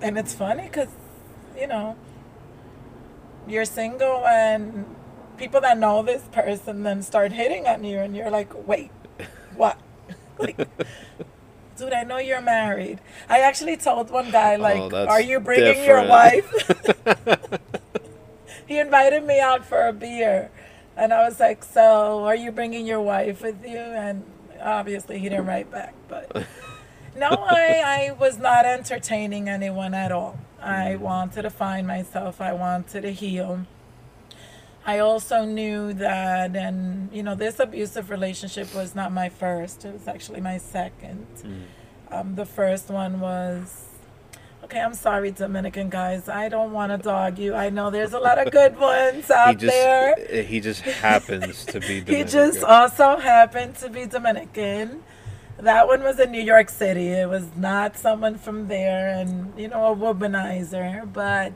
and it's funny because, you know, you're single and people that know this person then start hitting on you and you're like, wait, what? <laughs> like, dude, I know you're married. I actually told one guy, oh, like, Oh, are you bringing your wife? <laughs> he invited me out for a beer. And I was like, so are you bringing your wife with you? And obviously he didn't write back, but <laughs> no, I, I was not entertaining anyone at all. I mm. wanted to find myself. I wanted to heal. I also knew that, and you know, this abusive relationship was not my first. It was actually my second. Um, the first one was, okay, I'm sorry, Dominican guys. I don't want to dog you. I know there's a lot of good <laughs> ones He out just there. he just happens to be. Dominican. <laughs> he just also happened to be Dominican. That one was in New York City. It was not someone from there and, you know, a womanizer. But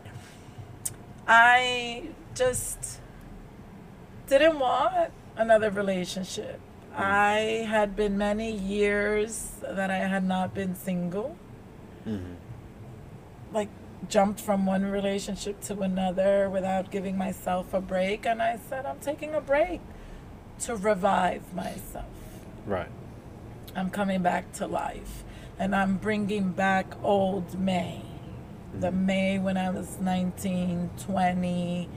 I just didn't want another relationship. I had been many years that I had not been single. Mhm. Like, jumped from one relationship to another without giving myself a break. And I said, I'm taking a break to revive myself. Right. I'm coming back to life. And I'm bringing back old May. The May when I was 19, 20.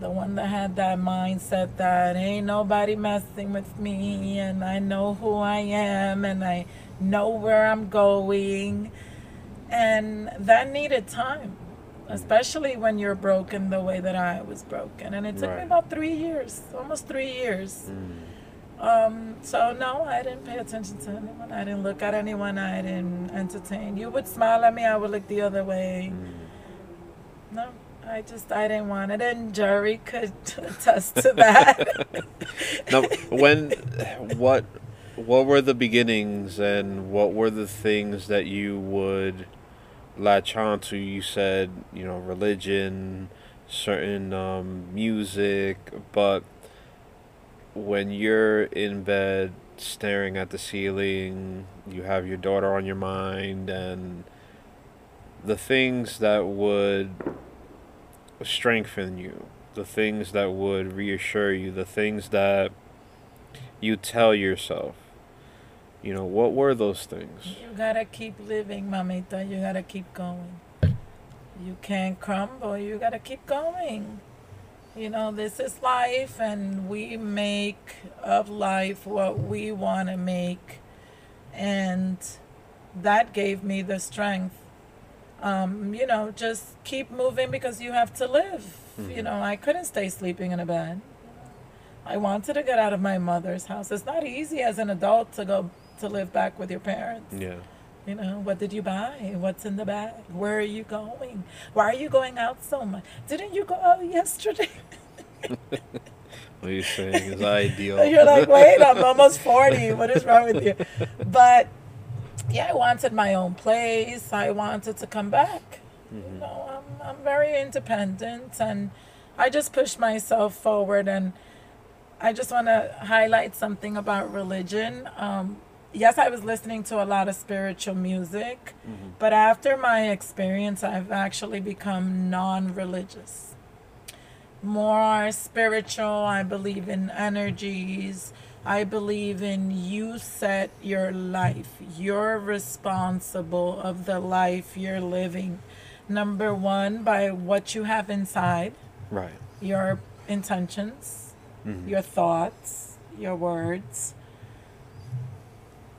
The one that had that mindset that ain't nobody messing with me and I know who I am and I know where I'm going. And that needed time, especially when you're broken the way that I was broken. And it took me about three years, almost three years. Mm. Um, so no, I didn't pay attention to anyone. I didn't look at anyone. I didn't entertain. You would smile at me, I would look the other way. Mm. No, I just I didn't want it, and Jerry could attest to that. <laughs> Now, when what what were the beginnings and what were the things that you would latch on to? You said you know religion, certain um, music, but when you're in bed staring at the ceiling, you have your daughter on your mind, and the things that would strengthen you, the things that would reassure you, the things that you tell yourself. You know, what were those things? you gotta keep living, mamita. You gotta keep going. You can't crumble. You gotta keep going. You know, this is life, and we make of life what we want to make. And that gave me the strength. Um, you know, just keep moving because you have to live. You Mhm. know, I couldn't stay sleeping in a bed. I wanted to get out of my mother's house. It's not easy as an adult to go to live back with your parents. Yeah. You know, what did you buy? What's in the bag? Where are you going? Why are you going out so much? Didn't you go out yesterday? <laughs> What are you're saying is <laughs> ideal. You're like, wait, I'm almost 40. What is wrong with you? <laughs> But yeah, I wanted my own place. I wanted to come back. You Mhm. know, I'm, I'm very independent and I just pushed myself forward. And I just want to highlight something about religion. Um, yes, I was listening to a lot of spiritual music, Mhm. but after my experience, I've actually become non religious. More spiritual. I believe in energies. I believe in you set your life. You're responsible of the life you're living. Number one, by what you have inside, Right. your intentions, Mhm. your thoughts, your words.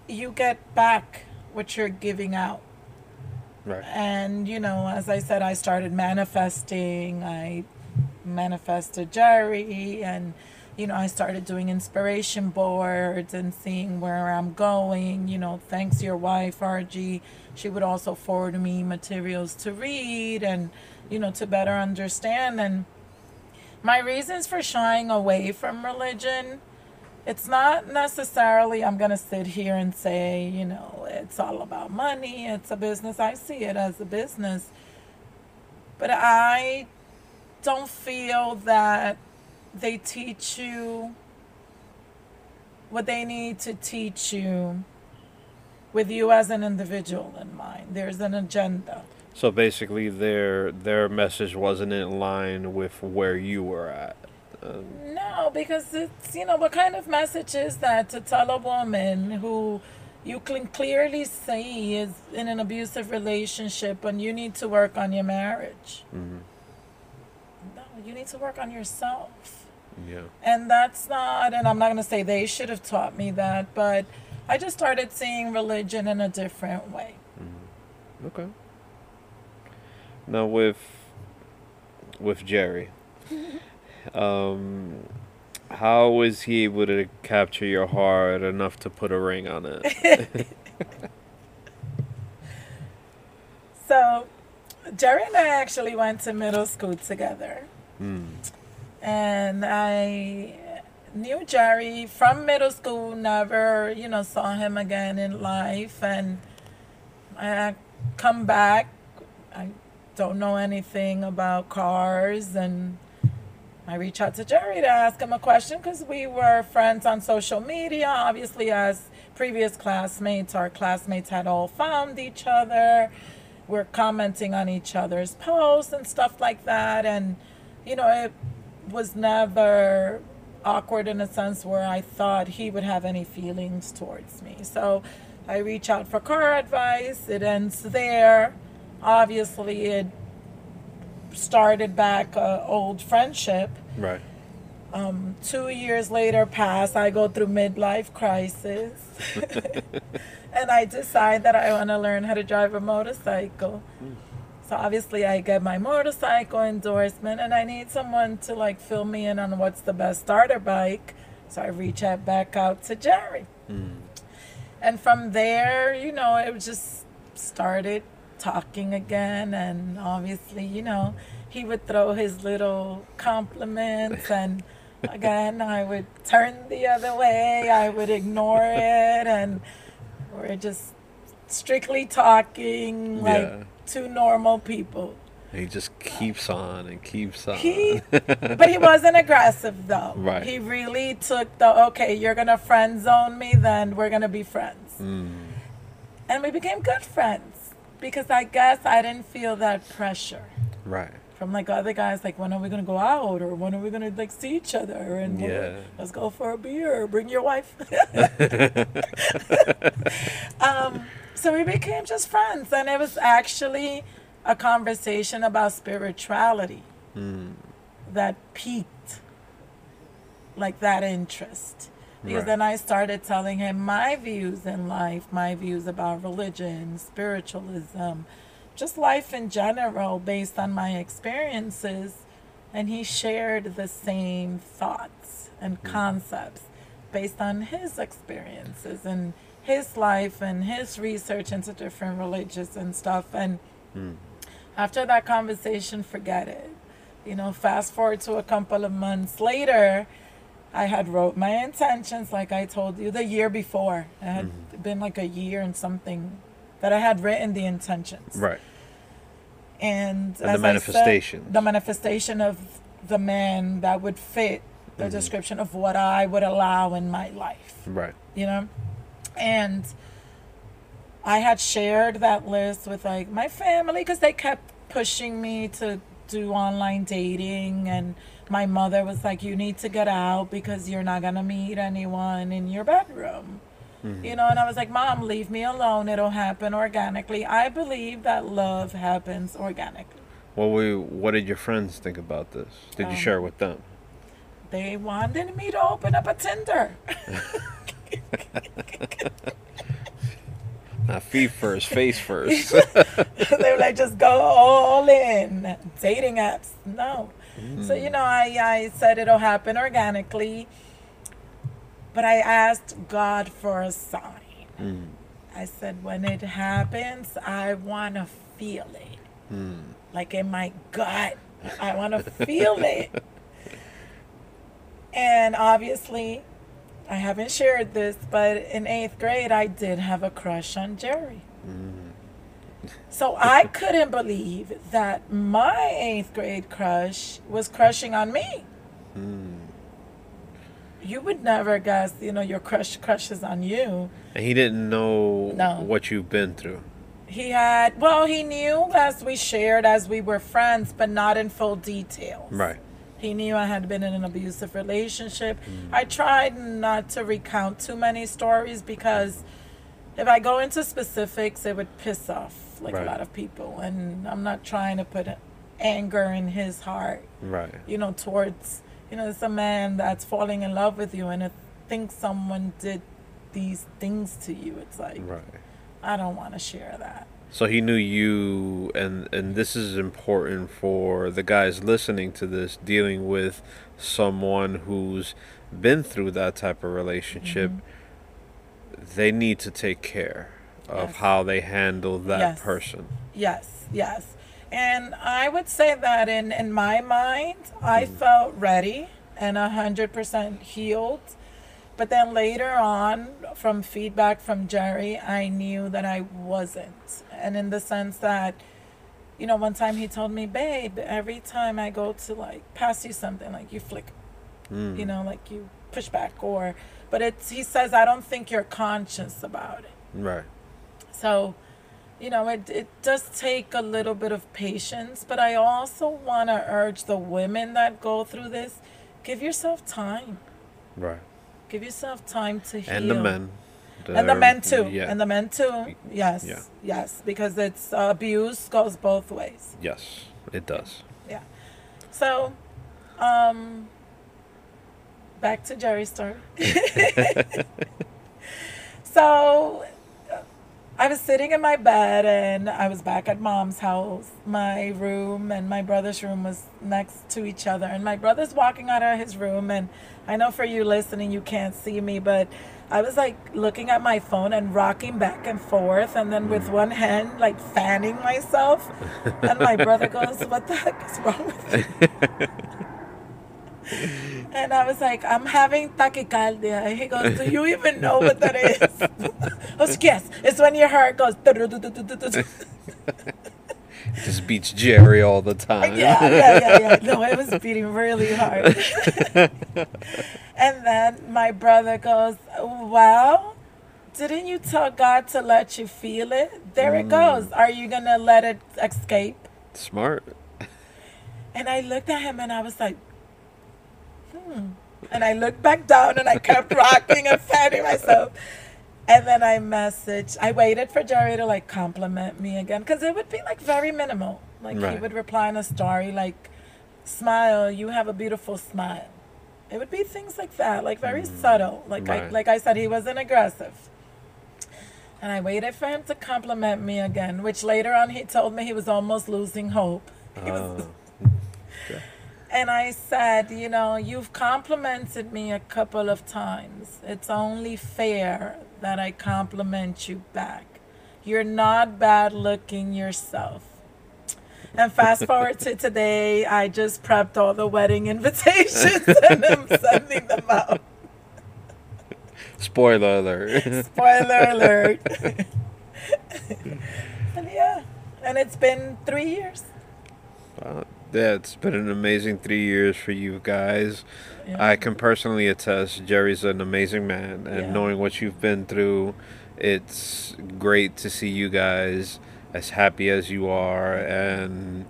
You get back what you're giving out. Right. And, you know, as I said, I started manifesting. I manifested Jerry and, you know, I started doing inspiration boards and seeing where I'm going. You know, thanks to your wife, RG, she would also forward me materials to read and, you know, to better understand. And my reasons for shying away from religion it's not necessarily I'm going to sit here and say, you know, it's all about money, it's a business. I see it as a business. But I don't feel that they teach you what they need to teach you with you as an individual in mind. There's an agenda. So basically, their their message wasn't in line with where you were at. Um, No, because it's, you know, what kind of message is that to tell a woman who you can clearly see is in an abusive relationship and you need to work on your marriage? mhm. No, you need to work on yourself. Yeah. And that's not, and I'm not going to say they should have taught me that, but I just started seeing religion in a different way. Okay. Now with with Jerry, <laughs> um, how was he able to capture your heart enough to put a ring on it? <laughs> So, Jerry and I actually went to middle school together. Hmm. And I knew Jerry from middle school, never, you know, saw him again in life. And I come back, I don't know anything about cars. And I reach out to Jerry to ask him a question because we were friends on social media. Obviously, as previous classmates, our classmates had all found each other. We're commenting on each other's posts and stuff like that. And, you know, it was never awkward in a sense where I thought he would have any feelings towards me. So I reach out for car advice. It ends there. Obviously, it started back a old friendship. Right. Um, two years later pass. I go through midlife crisis, <laughs> <laughs> and I decide that I want to learn how to drive a motorcycle. So obviously, I get my motorcycle endorsement, and I need someone to like fill me in on what's the best starter bike. So I reach out back out to Jerry, hmm. and from there, you know, it just started talking again, and obviously, you know, he would throw his little compliments, <laughs> and again, I would turn the other way, I would ignore it, and we're just strictly talking like Yeah. Two normal people. He just keeps on and keeps on. He, <laughs> but he wasn't aggressive though. Right. He really took the okay. You're gonna friend zone me, then we're gonna be friends. Mm. And we became good friends because I guess I didn't feel that pressure Right. from like other guys. Like when are we gonna go out or when are we gonna like see each other and Yeah. let's go for a beer. Or bring your wife. <laughs> <laughs> um, so we became just friends, and it was actually a conversation about spirituality Mm. that piqued like that interest because Right. then i started telling him my views in life my views about religion spiritualism just life in general based on my experiences and he shared the same thoughts and concepts based on his experiences and his life and his research into different religions and stuff and Mm. after that conversation, forget it. You know, fast forward to a couple of months later, I had wrote my intentions, like I told you, the year before. It had been like a year and something that I had written the intentions. Right. And, And the as I said, manifestation. the manifestation of the man that would fit the description of what I would allow in my life Right. you know and i had shared that list with like my family because they kept pushing me to do online dating and my mother was like you need to get out because you're not going to meet anyone in your bedroom. You know and i was like mom leave me alone. It'll happen organically. I believe that love happens organically. What we what did your friends think about this? Did you Um, share it with them? they wanted me to open up a tinder <laughs> Not feet first, face first. <laughs> they were like, just go all in. Dating apps, no. So, you know, I, I said it'll happen organically. But I asked God for a sign. Mm. I said, when it happens, I want to feel it. Mm. Like in my gut. I want to feel it. <laughs> And obviously, I haven't shared this, but in eighth grade, I did have a crush on Jerry. So I <laughs> couldn't believe that my eighth grade crush was crushing on me. Mm. You would never guess, you know, your crush crushes on you. And he didn't know No. what you've been through. He had, well, he knew as we shared, as we were friends, but not in full details. Right. He knew I had been in an abusive relationship. Mm. I tried not to recount too many stories because if I go into specifics, it would piss off like Right. a lot of people. And I'm not trying to put anger in his heart, Right. you know, towards you know, it's a man that's falling in love with you and it thinks someone did these things to you. It's like Right. I don't want to share that. So he knew you, and and this is important for the guys listening to this, dealing with someone who's been through that type of relationship. Mm-hmm. They need to take care of Yes. how they handle that Yes. person. Yes, yes. And I would say that in, in my mind, I hmm. felt ready and a 100% healed. But then later on, from feedback from Jerry, I knew that I wasn't. And in the sense that, you know, one time he told me, babe, every time I go to like pass you something, like you flick, Mm. you know, like you push back or, but it's, he says, I don't think you're conscious about it. Right. So, you know, it, it does take a little bit of patience, but I also want to urge the women that go through this give yourself time. Right. Give yourself time to heal. And the men. And the men too. Yeah. And the men too. Yes. Yeah. Yes. Because it's uh, abuse goes both ways. yes, it does. Yeah. So, um, back to Jerry's story. <laughs> <laughs> so, I was sitting in my bed and I was back at mom's house. My room and my brother's room was next to each other. And my brother's walking out of his room. And I know for you listening, you can't see me, but I was like looking at my phone and rocking back and forth. And then with one hand, like fanning myself. And my brother goes, What the heck is wrong with you? <laughs> And I was like, I'm having tachycardia. And he goes, Do you even know what that is? <laughs> I was like, Yes, it's when your heart goes. It just beats Jerry all the time. Yeah, yeah, yeah, yeah. No, it was beating really hard. and then my brother goes, Well, didn't you tell God to let you feel it? There it mm. goes. Are you going to let it escape? Smart. And I looked at him and I was like, hmm. And I looked back down and I kept <laughs> rocking and fanning myself. And then I messaged, I waited for Jerry to like compliment me again because it would be like very minimal. Like he would reply in a story like, smile, you have a beautiful smile. It would be things like that, like very subtle. Like I, like I said, he wasn't aggressive. And I waited for him to compliment me again, which later on he told me he was almost losing hope. He was, Uh, and I said, you know, you've complimented me a couple of times. It's only fair that I compliment you back. You're not bad looking yourself. And fast forward to today, I just prepped all the wedding <laughs> invitations <laughs> and I'm sending them out. spoiler alert. <laughs> Spoiler alert. and yeah, and it's been three years. Yeah, it's been an amazing three years for you guys. Yeah. I can personally attest Jerry's an amazing man, and Yeah. knowing what you've been through, it's great to see you guys as happy as you are, and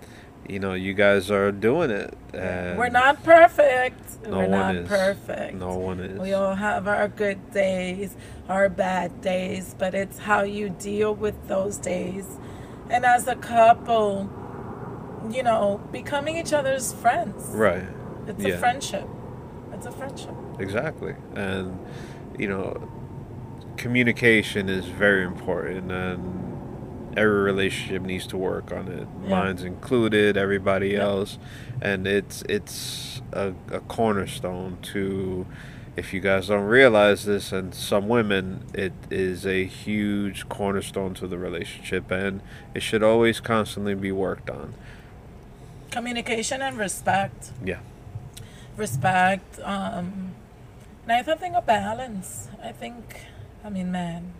you know you guys are doing it. We're not perfect. No We're one not is. perfect. No one is. We all have our good days, our bad days, but it's how you deal with those days. And as a couple, you know, becoming each other's friends. right. It's Yeah. a friendship. It's a friendship. Exactly. And, you know, communication is very important, and every relationship needs to work on it. Yeah. Mine's included, everybody Yeah. else. And it's it's a, a cornerstone to, if you guys don't realize this, and some women, it is a huge cornerstone to the relationship, and it should always constantly be worked on. Communication and respect. Yeah. Respect. Um, and I think a balance. I think, I mean, man,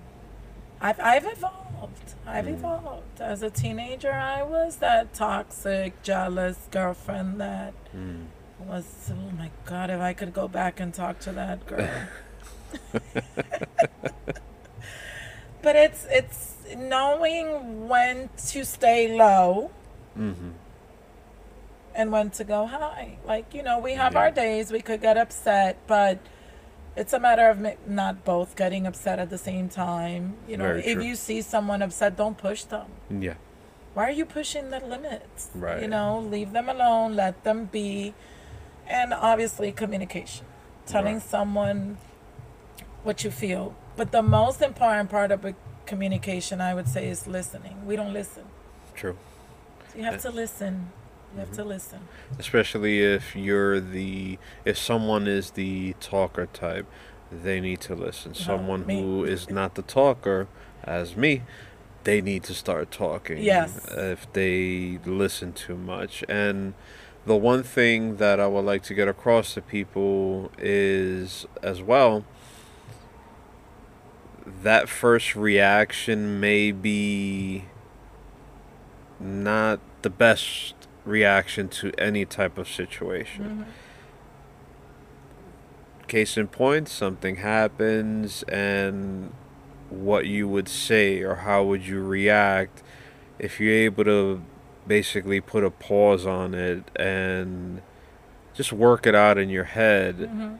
I've, I've evolved. I've Mm. evolved. As a teenager, I was that toxic, jealous girlfriend that Mm. was, oh my God, if I could go back and talk to that girl. <laughs> <laughs> but it's, it's knowing when to stay low hmm and when to go high. Like, you know, we have Yeah. our days, we could get upset, but it's a matter of not both getting upset at the same time. You know, Very if true. you see someone upset, don't push them. Yeah. Why are you pushing the limits? Right. You know, leave them alone, let them be. and obviously communication, telling Right. someone what you feel. But the most important part of a communication, I would say, is listening. We don't listen. True. So you have to listen. You have to mm-hmm. listen. Especially if you're the if someone is the talker type, they need to listen. Someone me. who is not the talker, as me, they need to start talking. Yes. If they listen too much. And the one thing that I would like to get across to people is as well that first reaction may be not the best reaction to any type of situation. Mhm. Case in point, something happens, and what you would say or how would you react if you're able to basically put a pause on it and just work it out in your head Mhm.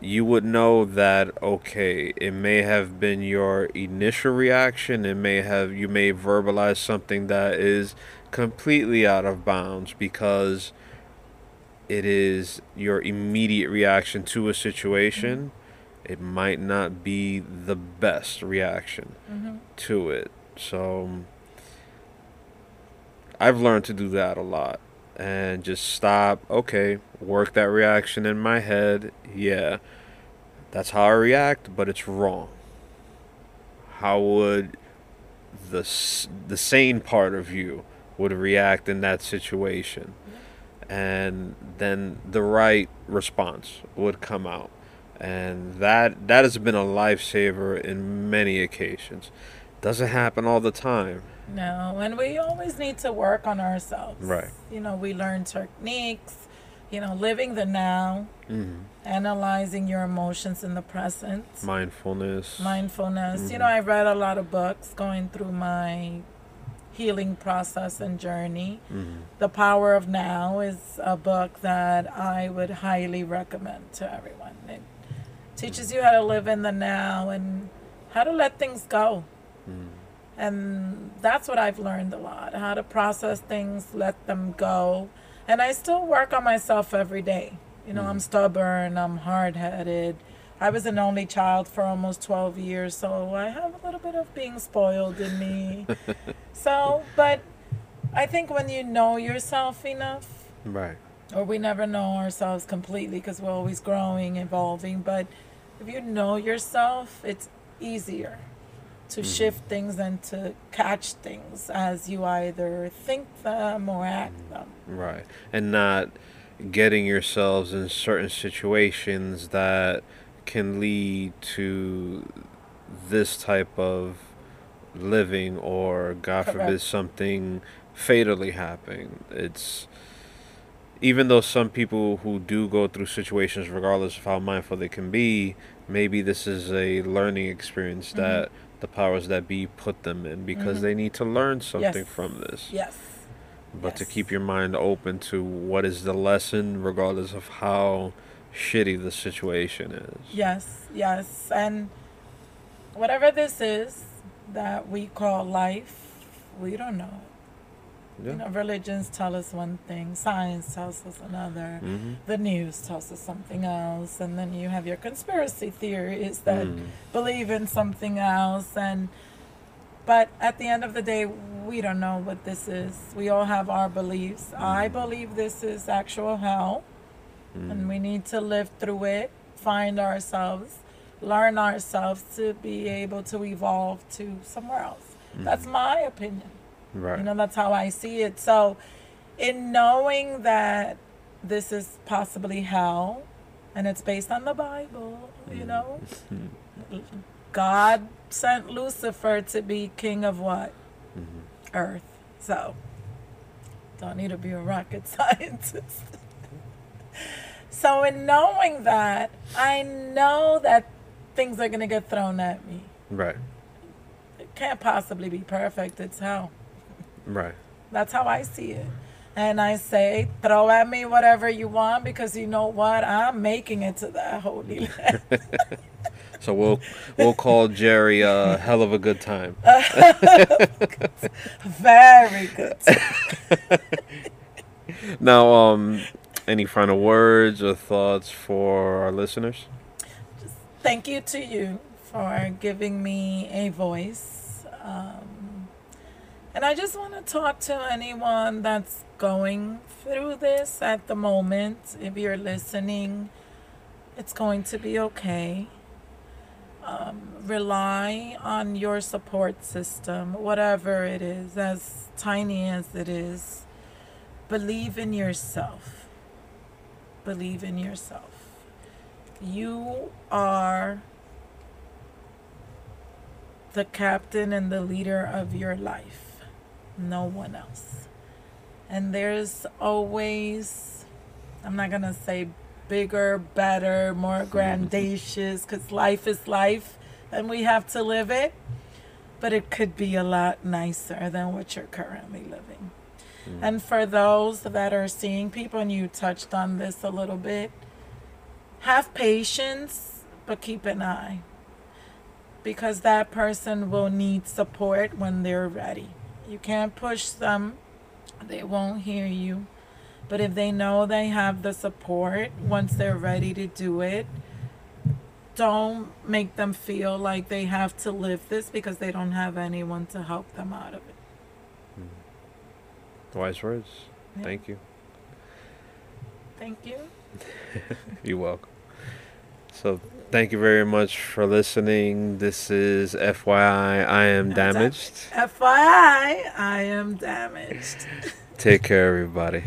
you would know that okay it may have been your initial reaction it may have you may verbalize something that is completely out of bounds because it is your immediate reaction to a situation. It might not be the best reaction Mhm. to it. So i've learned to do that a lot and just stop okay work that reaction in my head. Yeah that's how i react but it's wrong. How would the the sane part of you would react in that situation. And then the right response would come out. And that that has been a lifesaver in many occasions. Doesn't happen all the time? No, and we always need to work on ourselves. Right. You know, we learn techniques, you know, living the now, mm analyzing your emotions in the present, mindfulness. Mindfulness. You know, I read a lot of books going through my healing process and journey. Mhm. The Power of Now is a book that I would highly recommend to everyone. It teaches you how to live in the now and how to let things go. Mm. And that's what I've learned a lot how to process things, let them go. And I still work on myself every day. You know, I'm stubborn, I'm hard headed. I was an only child for almost 12 years, so I have a little bit of being spoiled in me. <laughs> so, but I think when you know yourself enough, right or we never know ourselves completely because we're always growing, evolving. But if you know yourself, it's easier to mm-hmm. shift things and to catch things as you either think them or act them. right and not getting yourselves in certain situations that can lead to this type of living or god forbid something fatally happening it's even though some people who do go through situations regardless of how mindful they can be maybe this is a learning experience Mm-hmm. that the powers that be put them in because they need to learn something Yes. from this Yes. but to keep your mind open to what is the lesson regardless of how shitty the situation is Yes, yes. And whatever this is that we call life, we don't know. yeah. You know, religions tell us one thing, science tells us another, hmm the news tells us something else, and then you have your conspiracy theories that Mm. believe in something else and but at the end of the day we don't know what this is. We all have our beliefs. I believe this is actual hell and we need to live through it find ourselves learn ourselves to be able to evolve to somewhere else. That's mm-hmm. my opinion. Right. you know that's how i see it. So in knowing that this is possibly hell and it's based on the bible you mm. know <laughs> god sent lucifer to be king of what? Mm-hmm. Earth. So don't need to be a rocket <laughs> scientist. So in knowing that i know that things are going to get thrown at me right it can't possibly be perfect it's hell right that's how I see it. And I say, throw at me whatever you want because you know what? I'm making it to that holy <laughs> land. <laughs> so we'll we'll call jerry a hell of a good time <laughs> Very good. now um any final words or thoughts for our listeners? Thank you to you for giving me a voice. Um, and I just want to talk to anyone that's going through this at the moment. If you're listening, it's going to be okay. Um, rely on your support system, whatever it is, as tiny as it is. Believe in yourself. Believe in yourself. You are the captain and the leader of your life, no one else. And there's always, I'm not going to say bigger, better, more <laughs> grandiose, because life is life and we have to live it. But it could be a lot nicer than what you're currently living. Mm. And for those that are seeing people, and you touched on this a little bit, have patience, but keep an eye because that person will need support when they're ready. You can't push them, they won't hear you. But if they know they have the support once they're ready to do it, don't make them feel like they have to live this because they don't have anyone to help them out of it. Mm. Wise words. Yeah. Thank you. Thank you. <laughs> You're welcome. So thank you very much for listening. This is FYI I am damaged. FYI I am damaged. Take care everybody.